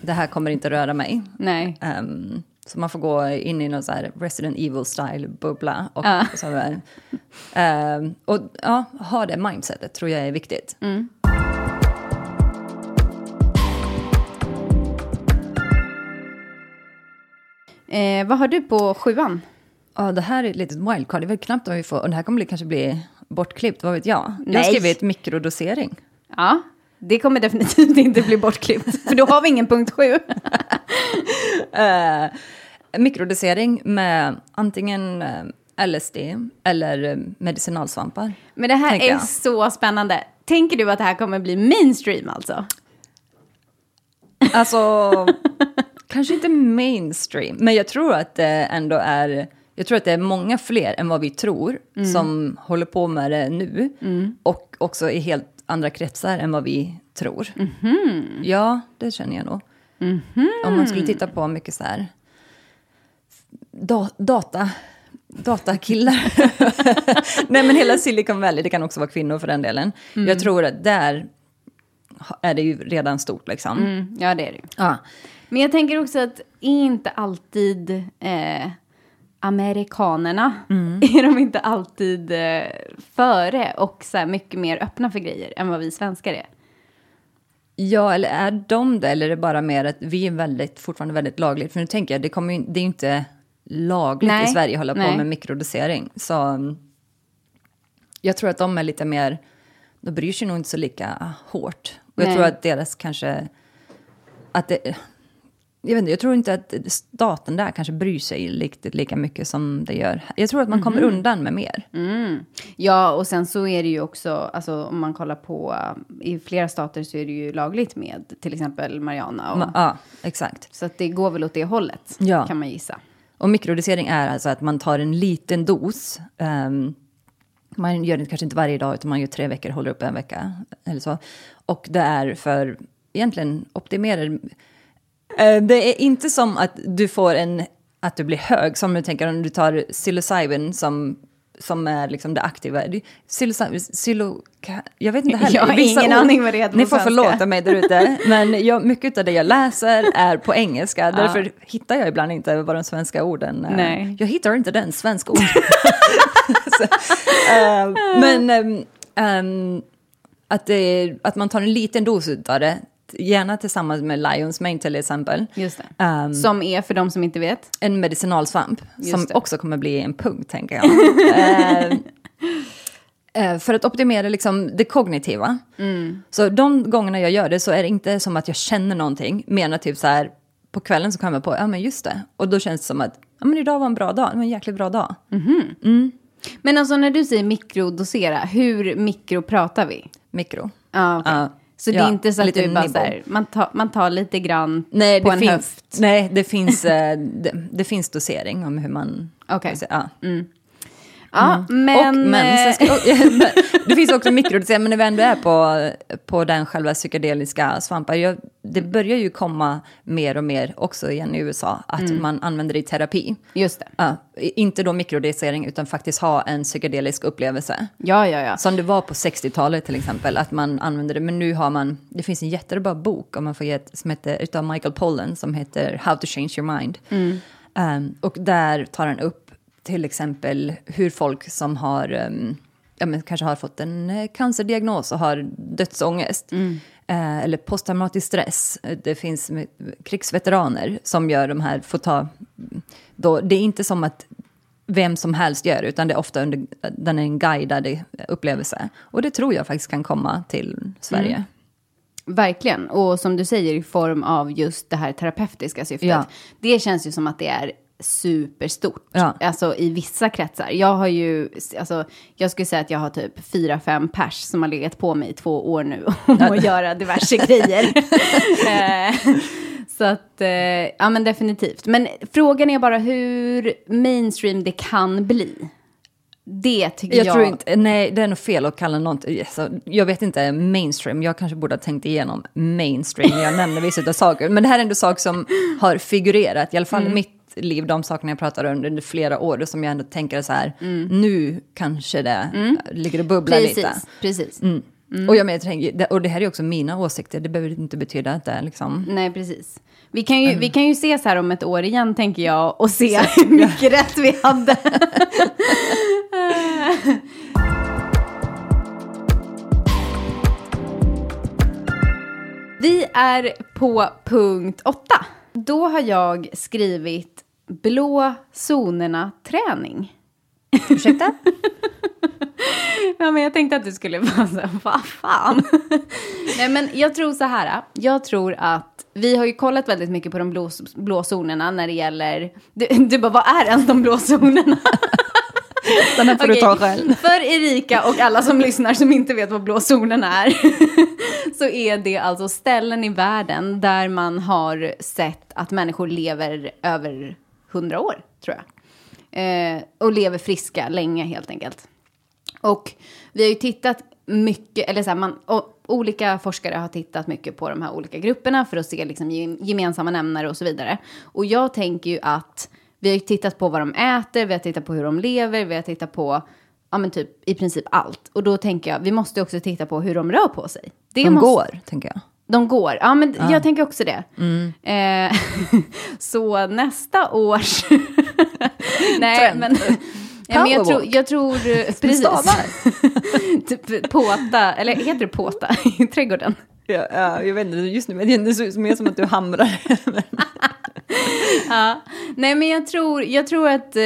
det här kommer inte röra mig. Nej. Ehm, så man får gå in i någon så här Resident Evil-style bubbla. Och, Ja. så här, ehm, och ja, ha det mindsetet tror jag är viktigt. Eh, vad har du på sjuan? Ja, det här är ett litet wildcard. Det är väl knappt om vi får... Och det här kommer kanske bli bortklippt, vad vet jag? Jag har Nej. skrivit mikrodosering. Ja, det kommer definitivt inte bli bortklippt. För då har vi ingen punkt sju. Eh, mikrodosering med antingen eh, LSD eller eh, medicinalsvampar. Men det här är jag. så spännande. Tänker du att det här kommer bli mainstream alltså? Alltså, kanske inte mainstream, men jag tror att det ändå är... Jag tror att det är många fler än vad vi tror som håller på med det nu. Och också i helt andra kretsar än vad vi tror. Ja, det känner jag nog. Om man skulle titta på mycket så här... Da, data... Datakillar. Nej, men hela Silicon Valley, det kan också vara kvinnor för den delen. Jag tror att där är det ju redan stort liksom. Mm, ja, det är det ju. Ja. Men jag tänker också att är inte alltid eh, amerikanerna, är de inte alltid eh, före och så här mycket mer öppna för grejer än vad vi svenskar är? Ja, eller är de det? Eller är det bara mer att vi är väldigt, fortfarande väldigt lagligt? För nu tänker jag, det, kommer ju, det är ju inte lagligt Nej, i Sverige att hålla på nej. med mikrodosering. Så mm, jag tror att de är lite mer, de bryr sig nog inte så lika hårt. Och jag Nej. tror att deras kanske, att det, jag vet inte, jag tror inte att staten där kanske bryr sig riktigt lika mycket som det gör. Jag tror att man kommer undan med mer. Ja, och sen så är det ju också, alltså om man kollar på, i flera stater så är det ju lagligt med till exempel Mariana. Och, Ma- Ja, exakt. så att det går väl åt det hållet, Ja. kan man gissa. Och mikrodosering är alltså att man tar en liten dos. ehm, man gör det kanske inte varje dag, utan man gör tre veckor, håller upp en vecka eller så. Och det är för, egentligen, optimerar... Eh, det är inte som att du får en, att du blir hög, som du tänker om du tar psilocybin som som är liksom det aktiva. Psilocybin, psilo, jag vet inte heller. Jag har Vissa ingen ord- aning vad det heter Ni får svenska. förlåta mig där ute, men jag, mycket av det jag läser är på engelska. Därför hittar jag ibland inte vad de svenska orden är. Nej. Jag hittar inte den svenska ord. Så, eh, men ehm, ehm, att, det, att man tar en liten dos av det, gärna tillsammans med Lions Mane till exempel. Just. Ehm, Som är, för de som inte vet, en medicinalsvamp som det. också kommer bli en punkt, tänker jag. Eh, för att optimera liksom det kognitiva. Mm. Så de gångerna jag gör det så är det inte som att jag känner någonting, mer än typ så här på kvällen så kommer jag på, ja men just det. Och då känns det som att, ja men idag var en bra dag, det var en jäkligt bra dag. Men alltså när du säger mikrodosera, hur mikro pratar vi? Mikro. Ja, okej. Ja. Så det Ja, är inte så att du bara så här, man tar, man tar lite grann Nej, på det en finns, höft? nej, det finns, eh, det, det finns dosering om hur man... Okej. Ja. Ja, men... och, eh, ska, det finns också mikrodosering, men när vi ändå är på, på den själva psykedeliska svampar, jag, det börjar ju komma mer och mer också igen i USA, att man använder det i terapi. Just det. Ja, inte då mikrodosering, utan faktiskt ha en psykedelisk upplevelse. Ja, ja, ja. Som det var på 60-talet till exempel, att man använde det. Men nu har man, det finns en jättebra bok om man får ge ett, som heter, utav Michael Pollan som heter How to change your mind. Um, och där tar han upp till exempel hur folk som har, um, ja, men kanske har fått en eh, cancerdiagnos och har dödsångest. eh, eller posttraumatisk stress. Eh, Det finns krigsveteraner som gör de här, får ta, då, det är inte som att vem som helst gör, utan det är ofta under, den är en guidad upplevelse. Och det tror jag faktiskt kan komma till Sverige. Verkligen. Och som du säger i form av just det här terapeutiska syftet. Ja. Det känns ju som att det är superstort. Ja. Alltså i vissa kretsar. Jag har ju, alltså jag skulle säga att jag har typ fyra, fem pers som har legat på mig i två år nu om att göra diverse grejer. Eh, Så att, eh, ja men definitivt. Men frågan är bara hur mainstream det kan bli. Det tycker jag. Jag tror inte, nej det är nog fel att kalla något, alltså, jag vet inte, mainstream, jag kanske borde ha tänkt igenom mainstream när jag nämner vissa av saker. Men det här är ändå saker som har figurerat, i alla fall i mitt liv, de sakerna jag pratar om under flera år, och som jag ändå tänker så här, nu kanske det ligger och bubblar Precis, lite. precis. Och, jag menar, jag det- och det här är också mina åsikter, det behöver inte betyda att det är liksom... Nej, precis. Vi kan, ju, vi kan ju ses här om ett år igen, tänker jag, och se hur mycket rätt vi hade. vi är på punkt åtta. Då har jag skrivit blå zonerna-träning. Ursäkta? Ja, men jag tänkte att du skulle vara så här, vad fan. Nej, men jag tror så här. Jag tror att vi har ju kollat väldigt mycket på de blå, blå zonerna när det gäller... Du, du bara, vad är ens de blå zonerna? Den här får du Okej, ta själv. För Erika och alla som lyssnar som inte vet vad blå zonerna är. så är det alltså ställen i världen där man har sett att människor lever över hundra år, tror jag. Eh, och lever friska länge helt enkelt. Och vi har ju tittat mycket, eller så här, man, och olika forskare har tittat mycket på de här olika grupperna för att se liksom gem- gemensamma nämnare och så vidare. Och jag tänker ju att vi har ju tittat på vad de äter, vi har tittat på hur de lever, vi har tittat på ja, men typ i princip allt. Och då tänker jag, vi måste också titta på hur de rör på sig. Det De måste, går, tänker jag. De går, ja men jag tänker också det. Eh, så nästa års... Nej, Trend. men... Ja, men jag, tror, Powerwalk. jag tror... Precis. typ påta, eller heter det påta i trädgården? Ja, ja, jag vet inte, just nu men det är så- mer som att du hamrar. ja. Nej men jag tror, jag tror att, eh,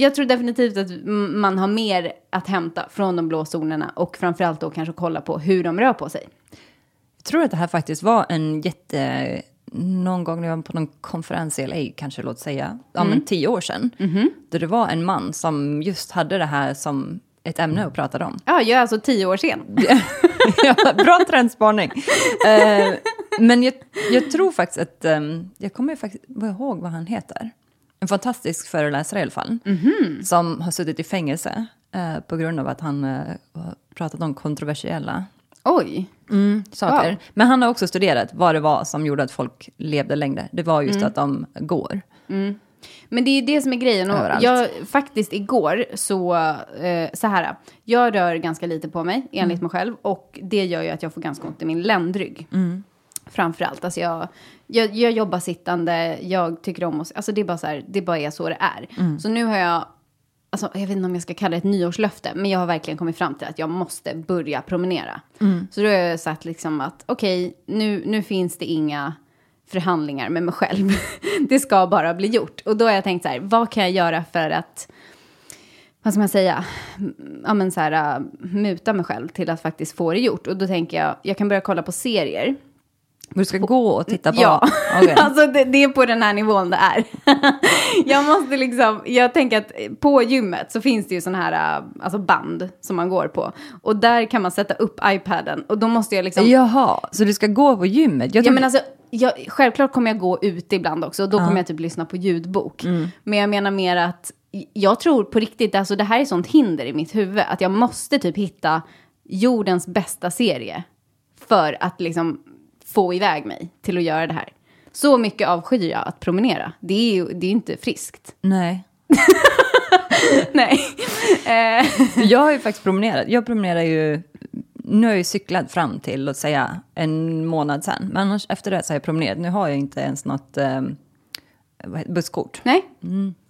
jag tror definitivt att man har mer att hämta från de blå zonerna och framförallt då kanske kolla på hur de rör på sig. Jag tror att det här faktiskt var en jätte... Någon gång när jag var på någon konferens i LA, kanske låt säga, ja men tio år sedan. Där det var en man som just hade det här som ett ämne att prata om. Ja, jag är alltså tio år sen. ja, bra trendspaning. Eh, men jag, jag tror faktiskt att, ehm, jag kommer faktiskt ihåg vad han heter. En fantastisk föreläsare i alla fall. Som har suttit i fängelse eh, på grund av att han har pratat om kontroversiella Oj. Saker. Wow. Men han har också studerat vad det var som gjorde att folk levde längre. Det var just att de går. Men det är det som är grejen. Och Överallt. jag, faktiskt igår så, eh, så här. Jag rör ganska lite på mig enligt mig själv. Och det gör ju att jag får ganska ont i min ländrygg. Framförallt. Alltså jag, jag, jag jobbar sittande, jag tycker om att... Alltså det är bara så här, det bara är så det är. Så nu har jag... Alltså, jag vet inte om jag ska kalla det ett nyårslöfte, men jag har verkligen kommit fram till att jag måste börja promenera. Så då har jag sagt liksom att okej, nu, nu finns det inga förhandlingar med mig själv. det ska bara bli gjort. Och då har jag tänkt så här, vad kan jag göra för att, vad ska man säga, ja men så här, äh, muta mig själv till att faktiskt få det gjort. Och då tänker jag, jag kan börja kolla på serier. Du ska gå och titta på? Ja, Okej. alltså det, det är på den här nivån det är. jag måste liksom, jag tänker att på gymmet så finns det ju sådana här äh, alltså band som man går på. Och där kan man sätta upp iPaden och då måste jag liksom... Jaha, så du ska gå på gymmet? Jag Ja, men alltså, jag, självklart kommer jag gå ut ibland också. Och då kommer jag typ lyssna på ljudbok. Men jag menar mer att jag tror på riktigt, alltså det här är sånt hinder i mitt huvud. Att jag måste typ hitta jordens bästa serie. För att liksom få iväg mig till att göra det här. Så mycket avskyr jag att promenera. Det är ju det är inte friskt. Nej. Nej. Eh, Jag har ju faktiskt promenerat. Jag promenerar ju... Nu har jag ju cyklat fram till, låt säga, en månad sedan. Men annars, efter det så har jag promenerat. Nu har jag inte ens något eh, busskort. nej,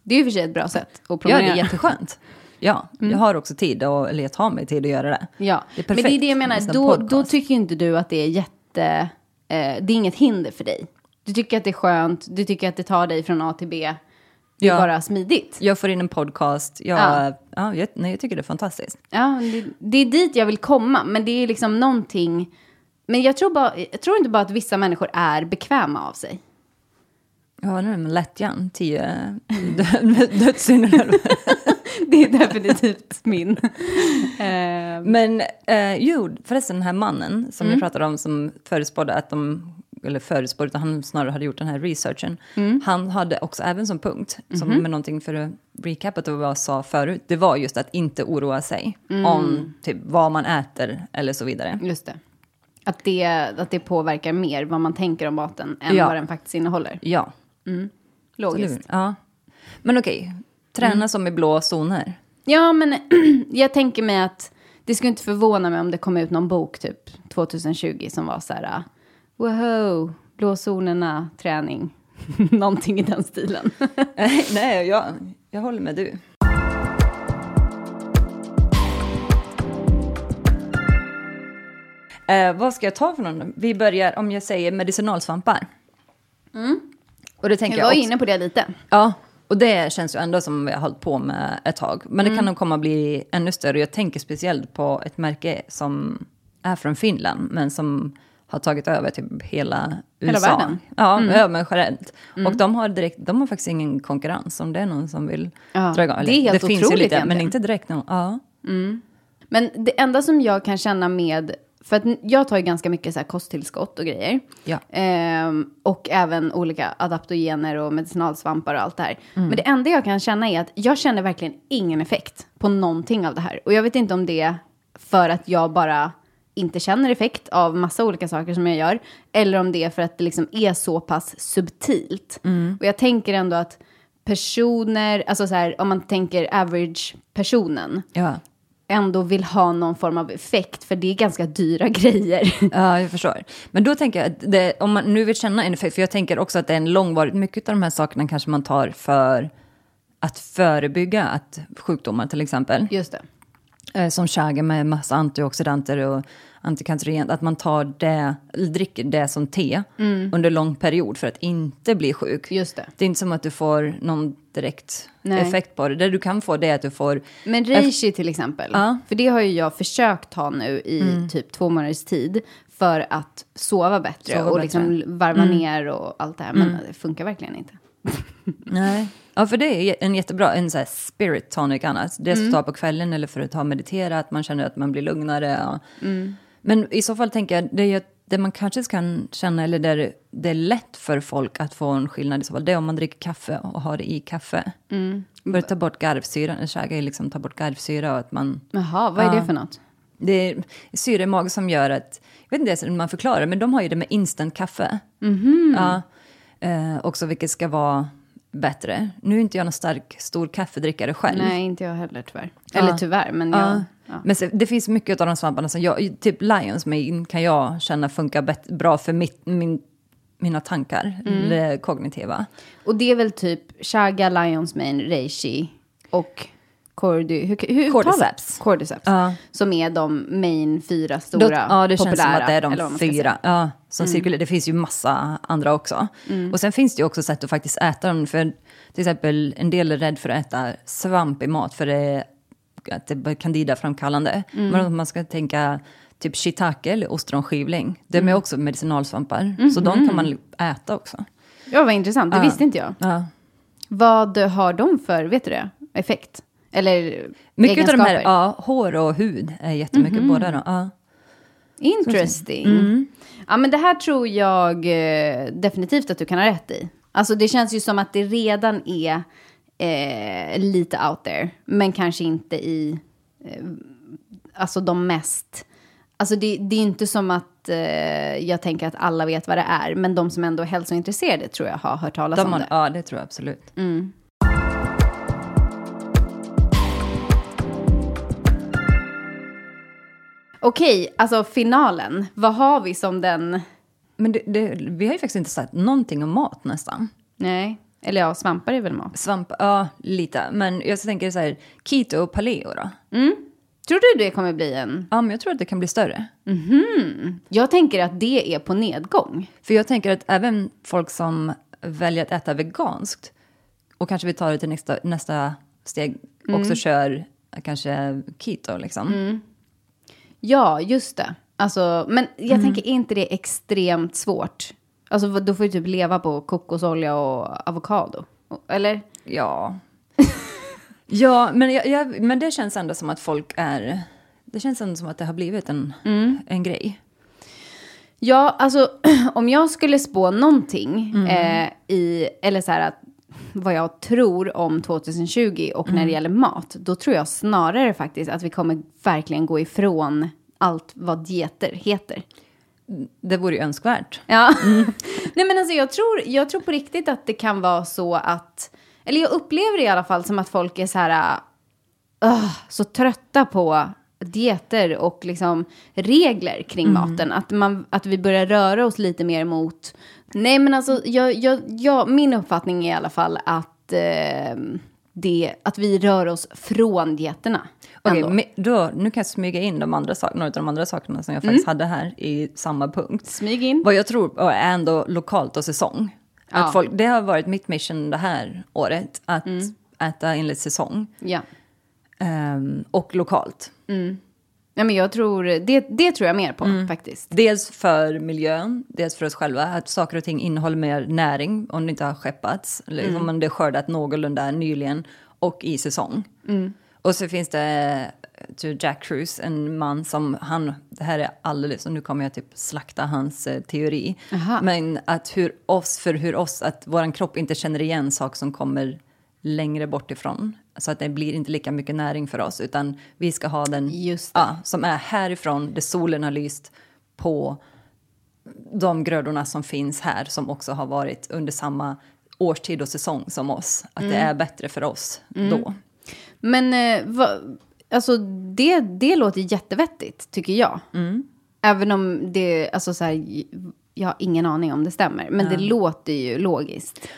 det är ju för sig ett bra sätt att Ja, promenera. det är jätteskönt. Ja, jag har också tid, och, eller jag tar mig tid att göra det. Ja, Det men det är det jag menar. Då, då tycker inte du att det är jätte... Eh, det är inget hinder för dig. Du tycker att det är skönt, du tycker att det tar dig från A till B. Det är Ja. bara smidigt. Jag får in en podcast. Jag, Ja. ja. jag, nej, jag tycker det är fantastiskt. Ja, det, det är dit jag vill komma, men det är liksom någonting... Men jag tror, bara, jag tror inte bara att vissa människor är bekväma av sig. Ja, nu är det lättjan. Tio dö- dödssynder. Det är definitivt min. Eh, Men eh, jo, förresten den här mannen som Mm. vi pratade om som förutspådde att de, eller förutspådde, utan han snarare hade gjort den här researchen. Mm. Han hade också även som punkt, som Mhm. med någonting för att recapa till vad jag sa förut, det var just att inte oroa sig Mm. om typ vad man äter eller så vidare. just det. Att det. Att det påverkar mer vad man tänker om maten än Ja. vad den faktiskt innehåller. Ja, Logiskt. ja. Men okej, träna Mm. som i blå zoner. Ja, men jag tänker mig att det skulle inte förvåna mig om det kom ut någon bok typ 2020 som var så här, wow, blåzonerna, träning, någonting i den stilen. Nej, nej jag, jag håller med du. Eh, vad ska jag ta för någon? Vi börjar om jag säger medicinalsvampar. Och det tänker Jag jag var också. inne på det lite. Ja, och det känns ju ändå som vi har hållit på med ett tag. Men Mm. det kan nog komma att bli ännu större. Jag tänker speciellt på ett märke som är från Finland, men som har tagit över typ hela Hela USA. världen? Mm. Ja, ja men generellt. Och de har, direkt, de har faktiskt ingen konkurrens om det är någon som vill Ja, dra igång. det är helt det finns ju otroligt lite, men egentligen. inte direkt någon. Ja. Men det enda som jag kan känna med, för att jag tar ju ganska mycket så här kosttillskott och grejer. Ja. Ehm, och även olika adaptogener och medicinalsvampar och allt det här. Mm. Men det enda jag kan känna är att jag känner verkligen ingen effekt på någonting av det här. Och jag vet inte om det är för att jag bara inte känner effekt av massa olika saker som jag gör. Eller om det är för att det liksom är så pass subtilt. Mm. Och jag tänker ändå att personer, alltså så här, om man tänker average-personen Ja. Ändå vill ha någon form av effekt, för det är ganska dyra grejer. ja, jag förstår. Men då tänker jag, att det, om man nu vill känna en effekt, för jag tänker också att det är en långvarig, mycket av de här sakerna kanske man tar för att förebygga att sjukdomar till exempel. Just det. eh, som chaga med massa antioxidanter och antikancerogent, att man tar det, dricker det som te under lång period för att inte bli sjuk. Just det. Det är inte som att du får någon direkt Nej. effekt på det. Det du kan få det är att du får... Men reishi till exempel, Ja. Mm. för det har ju jag försökt ta nu i typ två månaders tid för att sova bättre Sova och bättre. Mm. liksom varva ner och allt det här. Men det funkar verkligen inte. Nej. Ja, för det är en jättebra, en så spirit tonic annars. Det Mm. att ta på kvällen eller för att ta meditera, att man känner att man blir lugnare. Ja. Mm. Men i så fall tänker jag, det, är att det man kanske kan känna, eller där det, är lätt för folk att få en skillnad i så fall, det är om man dricker kaffe och har det i kaffe. Mm. Att ta bort garvsyra, en chaga är liksom ta bort garvsyra och att man... Jaha, vad är Ja. det för något? Det är syre i magen som gör att, jag vet inte hur man förklarar, men de har ju det med instant kaffe. Mhm. Ja, eh, också vilket ska vara bättre. Nu är inte jag någon stark, stor kaffedrickare själv. Nej, inte jag heller tyvärr. Eller tyvärr, men jag... Ja. Men det finns mycket av de svamparna som jag, typ Lions Mane kan jag känna funkar bet, bra för mitt, min, mina tankar, Mm. kognitiva. Och det är väl typ chaga, lions mane, reishi och cordy... Hur, hur Cordyceps. Cordyceps. Ja. Som är de main fyra stora Då, ja, det känns som populära, att det är de fyra ja, som cirkulerar. Det finns ju massa andra också. Mm. Och sen finns det ju också sätt att faktiskt äta dem. För till exempel en del är rädd för att äta svamp i mat för det är, att candida-framkallande. Mm. Men om man ska tänka typ shiitake eller ostronskivling, de Mm. är också medicinalsvampar. Så de kan man äta också. Ja, vad intressant. Det visste inte jag. Ja. Vad har de för, vet du det, effekt? Eller Mycket av de egenskaper? här, ja, hår och hud är jättemycket båda. Då. Ja. Interesting. Mm. Ja, men det här tror jag eh, definitivt att du kan ha rätt i. Alltså det känns ju som att det redan är eh, lite out there, men kanske inte i, eh, alltså de mest, alltså det, det är inte som att eh, jag tänker att alla vet vad det är, men de som ändå är hälsointresserade tror jag har hört talas De om har, det. ja, det tror jag absolut. Okej, alltså finalen, vad har vi som den, Men det, det, vi har ju faktiskt inte sagt någonting om mat nästan. nej, eller ja, svampar är väl mat. Svamp, ja lite. Men jag tänker så här, keto och paleo då? Tror du det kommer bli en? Ja, men jag tror att det kan bli större. Jag tänker att det är på nedgång. För jag tänker att även folk som väljer att äta veganskt och kanske vi tar det till nästa, nästa steg, också kör kanske keto liksom. Ja, just det. Alltså, men jag tänker, är inte det extremt svårt? Alltså, då får du typ leva på kokosolja och avokado. Eller? Ja. ja, men, jag, jag, men det känns ändå som att folk är... Det känns ändå som att det har blivit en, en grej. Ja, alltså om jag skulle spå någonting eh, i, eller så här att vad jag tror om 2020 och när det gäller mat, då tror jag snarare faktiskt att vi kommer verkligen gå ifrån allt vad dieter heter. Det vore ju önskvärt. Ja. Nej men alltså jag tror, jag tror på riktigt att det kan vara så att, eller jag upplever det i alla fall som att folk är så här, uh, så trötta på dieter och liksom regler kring maten. Att, man, att vi börjar röra oss lite mer mot, nej men alltså jag, jag, jag, min uppfattning är i alla fall att, eh, det, att vi rör oss från dieterna. Okej, men då, nu kan jag smyga in de andra sak, några av de andra sakerna som jag faktiskt hade här i samma punkt. Smyg in. Vad jag tror är ändå lokalt och säsong. Ja. Att folk, det har varit mitt mission det här året, att äta enligt säsong. Ja. Ehm, och lokalt. Nej men jag tror, det, det tror jag mer på faktiskt. Dels för miljön, dels för oss själva. Att saker och ting innehåller mer näring om det inte har skeppats. Eller om det är skördat någorlunda nyligen och i säsong. Och så finns det till Jack Cruz, en man som han, det här är alldeles, och nu kommer jag typ slakta hans eh, teori. Men att hur oss, för hur oss, att våran kropp inte känner igen saker som kommer längre bort ifrån. Så att det blir inte lika mycket näring för oss, utan vi ska ha den ja, som är härifrån, där solen har lyst på de grödorna som finns här, som också har varit under samma årstid och säsong som oss. Att det är bättre för oss då. Men eh, va, alltså det, det låter jättevettigt, tycker jag. Även om det, alltså så här, jag har ingen aning om det stämmer. Men det låter ju logiskt.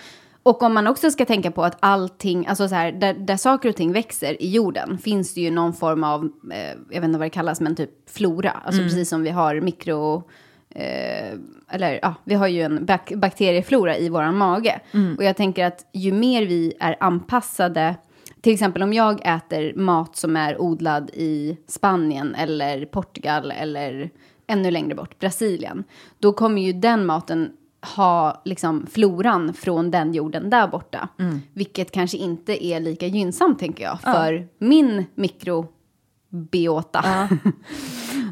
Och om man också ska tänka på att allting, alltså så här, där, där saker och ting växer i jorden finns det ju någon form av, eh, jag vet inte vad det kallas, men typ flora. Alltså precis som vi har mikro, eh, eller ja, vi har ju en bak bakterieflora i våran mage. Och jag tänker att ju mer vi är anpassade, till exempel om jag äter mat som är odlad i Spanien eller Portugal eller ännu längre bort, Brasilien, då kommer ju den maten ha liksom floran från den jorden där borta. Vilket kanske inte är lika gynnsamt, tänker jag, för min mikrobiota.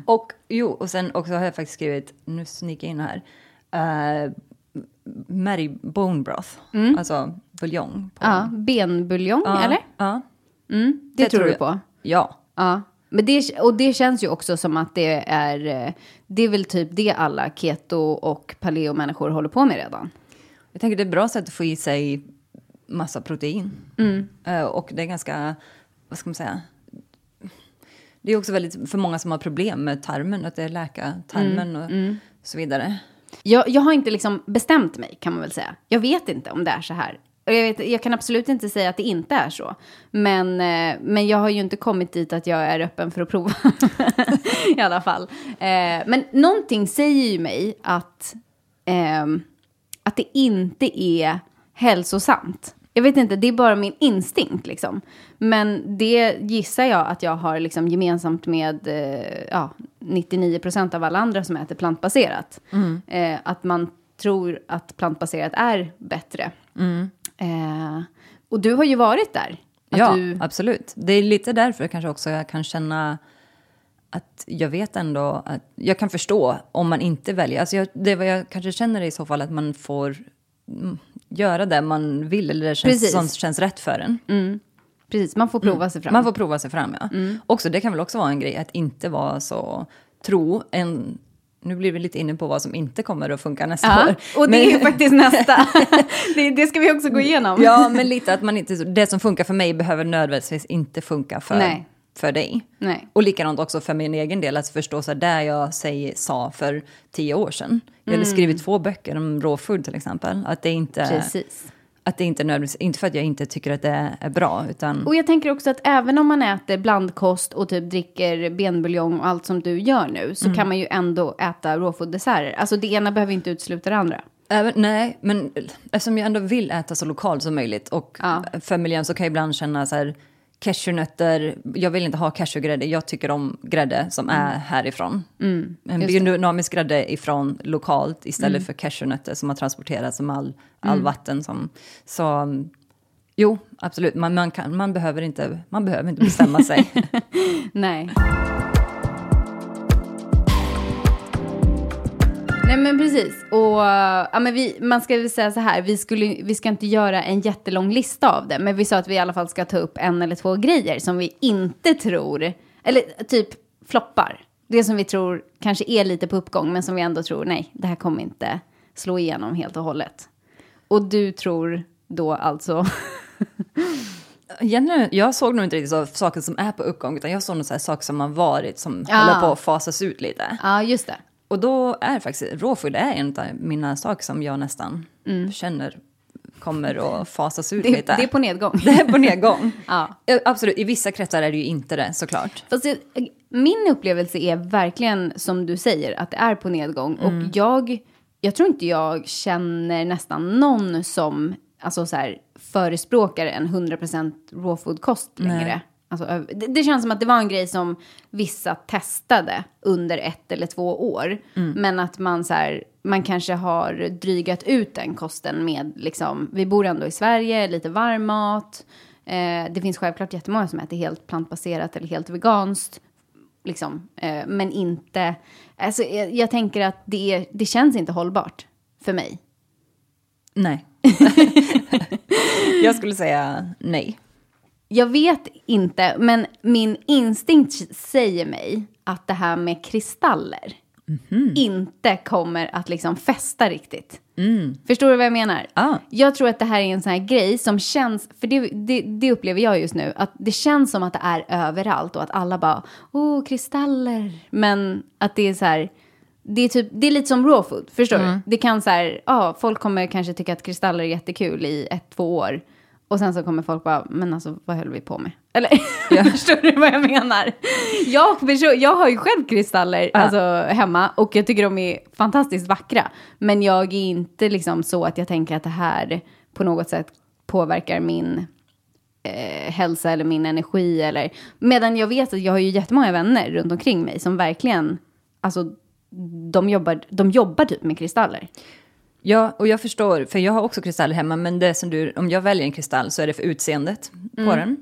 Och jo, och sen också har jag faktiskt skrivit, nu sniker jag in här, uh, Mary Bone Broth, alltså buljong. På. Ja, benbuljong, Ja, eller? Ja. Mm, det, tror du på? Ja. Ja. Men det, och det känns ju också som att det är, eh, det är väl typ det alla keto och paleo-människor håller på med redan. Jag tänker det är ett bra sätt att få i sig massa protein. Eh, och det är ganska, vad ska man säga? Det är också väldigt, för många som har problem med tarmen, att det är läka tarmen och så vidare. Jag, jag har inte liksom bestämt mig, kan man väl säga. Jag vet inte om det är så här. Och jag, vet, jag kan absolut inte säga att det inte är så. Men, eh, men jag har ju inte kommit dit att jag är öppen för att prova. I alla fall. Eh, men någonting säger ju mig att, ehm, att det inte är hälsosamt. Jag vet inte, det är bara min instinkt liksom. Men det gissar jag att jag har liksom gemensamt med eh, ja, 99% av alla andra som äter plantbaserat. Eh, att man tror att plantbaserat är bättre. Eh, och du har ju varit där. Ja, du, absolut. Det är lite därför kanske också jag kan känna att jag vet ändå att jag kan förstå om man inte väljer. Alltså jag, det vad jag kanske känner i så fall att man får mm, göra det man vill eller det känns, Precis. som känns rätt för en. precis, man får prova sig fram. Mm. Man får prova sig fram, ja. Också, det kan väl också vara en grej att inte vara så tro. En, nu blir vi lite inne på vad som inte kommer att funka nästa ja, år. och det Men- är ju faktiskt nästa. det, det ska vi också gå igenom. Ja, men lite att man inte, det som funkar för mig behöver nödvändigtvis inte funka för, Nej. för dig. Nej. Och likadant också för min egen del, att förstå så där jag säger, sa för tio år sedan. Jag Mm. hade skrivit två böcker om raw food till exempel. Att det inte, Precis. Att det inte nödvändigtvis, inte för att jag inte tycker att det är bra, utan... Och jag tänker också att även om man äter blandkost och typ dricker benbuljong och allt som du gör nu så kan man ju ändå äta rawfood-desserter. Alltså det ena behöver inte utesluta det andra. Även, nej, men eftersom jag ändå vill äta så lokalt som möjligt och Ja. för miljön så kan jag ibland känna så här cashewnötter, jag vill inte ha cashewgrädde, jag tycker om grädde som är härifrån. en just det. biodynamisk grädde ifrån lokalt istället för cashewnötter som har transporterats som all, all vatten. Som, så jo, absolut, man, man, kan, man, behöver inte, man behöver inte bestämma sig. Nej. Nej men precis. Och ja, men vi, man ska väl säga så här, vi, skulle, vi ska inte göra en jättelång lista av det. Men vi sa att vi i alla fall ska ta upp en eller två grejer som vi inte tror, eller typ floppar. Det som vi tror kanske är lite på uppgång, men som vi ändå tror, nej, det här kommer inte slå igenom helt och hållet. Och du tror då alltså, Egentligen, jag såg nog inte riktigt så saker som är på uppgång, utan jag såg nog så saker som har varit, som Ja. håller på att fasas ut lite. ja just det. Och då är faktiskt rawfood är en av mina saker som jag nästan känner kommer att fasas ut Mm. Det, lite. det är på nedgång. Det är på nedgång. Ja. Absolut, i vissa kretsar är det ju inte det såklart. Fast det, min upplevelse är verkligen som du säger, att det är på nedgång. Mm. Och jag, jag tror inte jag känner nästan någon som alltså så här, förespråkar en 100% raw food-kost längre. Alltså, det, det känns som att det var en grej som vissa testade under ett eller två år. Mm. Men att man, så här, man kanske har drygat ut den kosten med, liksom, vi bor ändå i Sverige, lite varm mat. Eh, det finns självklart jättemånga som äter helt plantbaserat eller helt veganskt. Liksom, eh, men inte, alltså, jag, jag tänker att det, är, det känns inte hållbart för mig. Nej. jag skulle säga nej. Jag vet inte, men min instinkt säger mig att det här med kristaller inte kommer att liksom fästa riktigt. Förstår du vad jag menar? Ah. Jag tror att det här är en sån här grej som känns, för det, det, det upplever jag just nu, att det känns som att det är överallt och att alla bara, åh, kristaller. Men att det är så här, det är, typ, det är lite som raw food, förstår du? Det kan så här, ja, folk kommer kanske tycka att kristaller är jättekul i ett, två år. Och sen så kommer folk bara, men alltså vad höll vi på med? Eller, förstår du vad jag menar? Jag, jag har ju själv kristaller alltså, hemma och jag tycker de är fantastiskt vackra. Men jag är inte liksom så att jag tänker att det här på något sätt påverkar min eh, hälsa eller min energi. Eller, medan jag vet att jag har ju jättemånga vänner runt omkring mig som verkligen, alltså de jobbar, de jobbar typ med kristaller. Ja, och jag förstår, för jag har också kristaller hemma, men det som du, om jag väljer en kristall så är det för utseendet på den.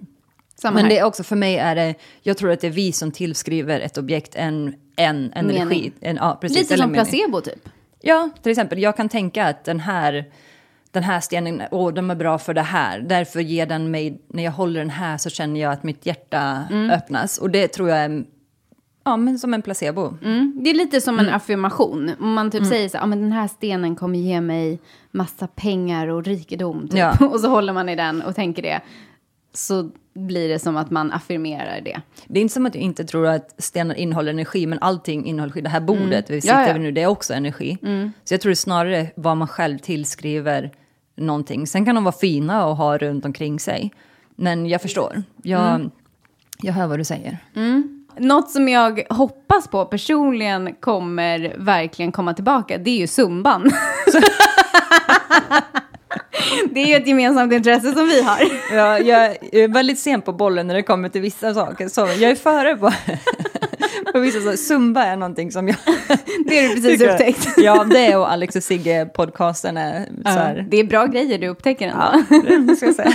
Samma men här. det är också för mig är det, jag tror att det är vi som tillskriver ett objekt en, en energi. Mening. En, ja, precis, Lite som mening. placebo typ. Ja, till exempel, jag kan tänka att den här, den här stenen, åh, de är bra för det här. Därför ger den mig, när jag håller den här så känner jag att mitt hjärta Mm. öppnas. Och det tror jag är, ja, men som en placebo. Det är lite som en Mm. affirmation. Om man typ säger så här, ah, men den här stenen kommer ge mig massa pengar och rikedom. Typ. Ja. Och så håller man i den och tänker det. Så blir det som att man affirmerar det. Det är inte som att jag inte tror att stenar innehåller energi, men allting innehåller energi. Det här bordet vi sitter ja. vid nu, det är också energi. Så jag tror det är snarare vad man själv tillskriver någonting. Sen kan de vara fina och ha runt omkring sig. Men jag förstår. Jag, jag hör vad du säger. Något som jag hoppas på personligen kommer verkligen komma tillbaka, det är ju zumban. det är ju ett gemensamt intresse som vi har. Ja, jag är väldigt sen på bollen när det kommer till vissa saker. Så jag är före på, på vissa saker. Zumba är någonting som jag... Det har du precis upptäckt. Ja, det och Alex och Sigge-podcasten är så här... Det är bra grejer du upptäcker ändå. Ja, det ska jag säga.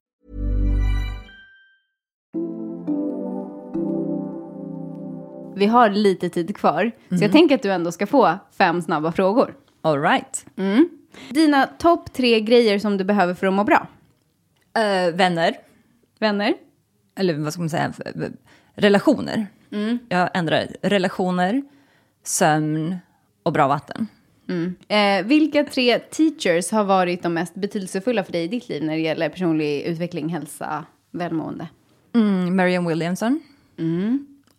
Vi har lite tid kvar, så jag tänker att du ändå ska få fem snabba frågor. All right. Dina topp tre grejer som du behöver för att må bra? Eh, vänner, Vänner? eller vad ska man säga, relationer. Jag ändrar relationer, sömn och bra vatten. Eh, vilka tre teachers har varit de mest betydelsefulla för dig i ditt liv när det gäller personlig utveckling, hälsa, välmående? Mm, Marianne Williamson.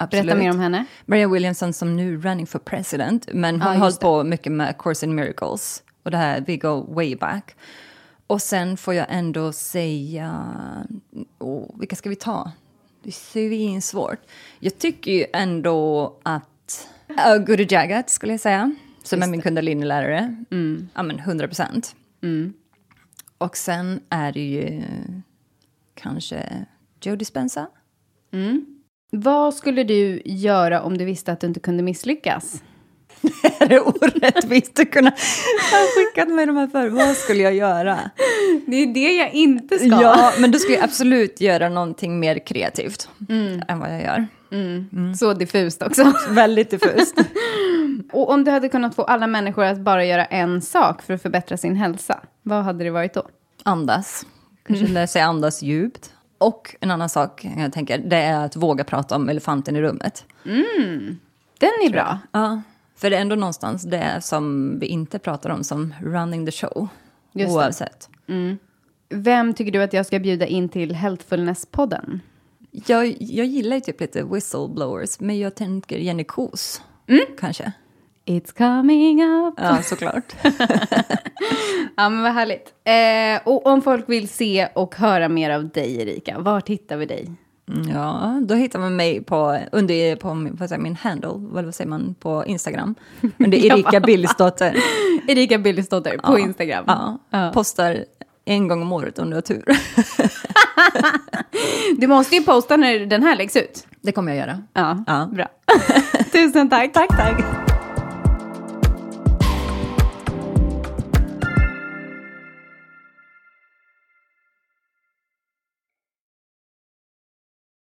Absolut. Berätta mer om henne. Marianne Williamson som nu running for president, men hon just hållit på mycket med Course in Miracles. Och det här, we go way back. Och sen får jag ändå säga, oh, vilka ska vi ta? Det är svinsvårt. Jag tycker ju ändå att uh, Guru Jagat skulle jag säga, som är min kundalini-lärare. Ja men 100 procent. Och sen är det ju kanske Joe Dispenza. Vad skulle du göra om du visste att du inte kunde misslyckas? är det orättvist att kunna ha skickat mig de här för. Vad skulle jag göra? Det är det jag inte ska. Ja, men då skulle jag absolut göra någonting mer kreativt än vad jag gör. Så diffust också. Väldigt diffust. Och om du hade kunnat få alla människor att bara göra en sak för att förbättra sin hälsa, vad hade det varit då? Andas. Kanske lära sig andas djupt. Och en annan sak jag tänker, det är att våga prata om elefanten i rummet. Den är bra. Ja, för det är ändå någonstans det som vi inte pratar om som running the show. Just oavsett. Vem tycker du att jag ska bjuda in till Healthfulness-podden? Jag, jag gillar ju typ lite whistleblowers, men jag tänker Jenny Kos. Kanske. It's coming up. Ja, såklart. Ja, men vad härligt. Eh, och om folk vill se och höra mer av dig, Erika, var hittar vi dig? Ja, då hittar man mig på, under, på min- vad säger, min handle, vad säger man, på Instagram. Under Erika Billsdotter. Erika Billesdotter på Ja. Instagram. Ja, Ja. postar en gång om året om du har tur. Du måste ju posta när den här läggs ut. Det kommer jag göra. Ja, Ja. bra. Tusen tack. Tack, tack.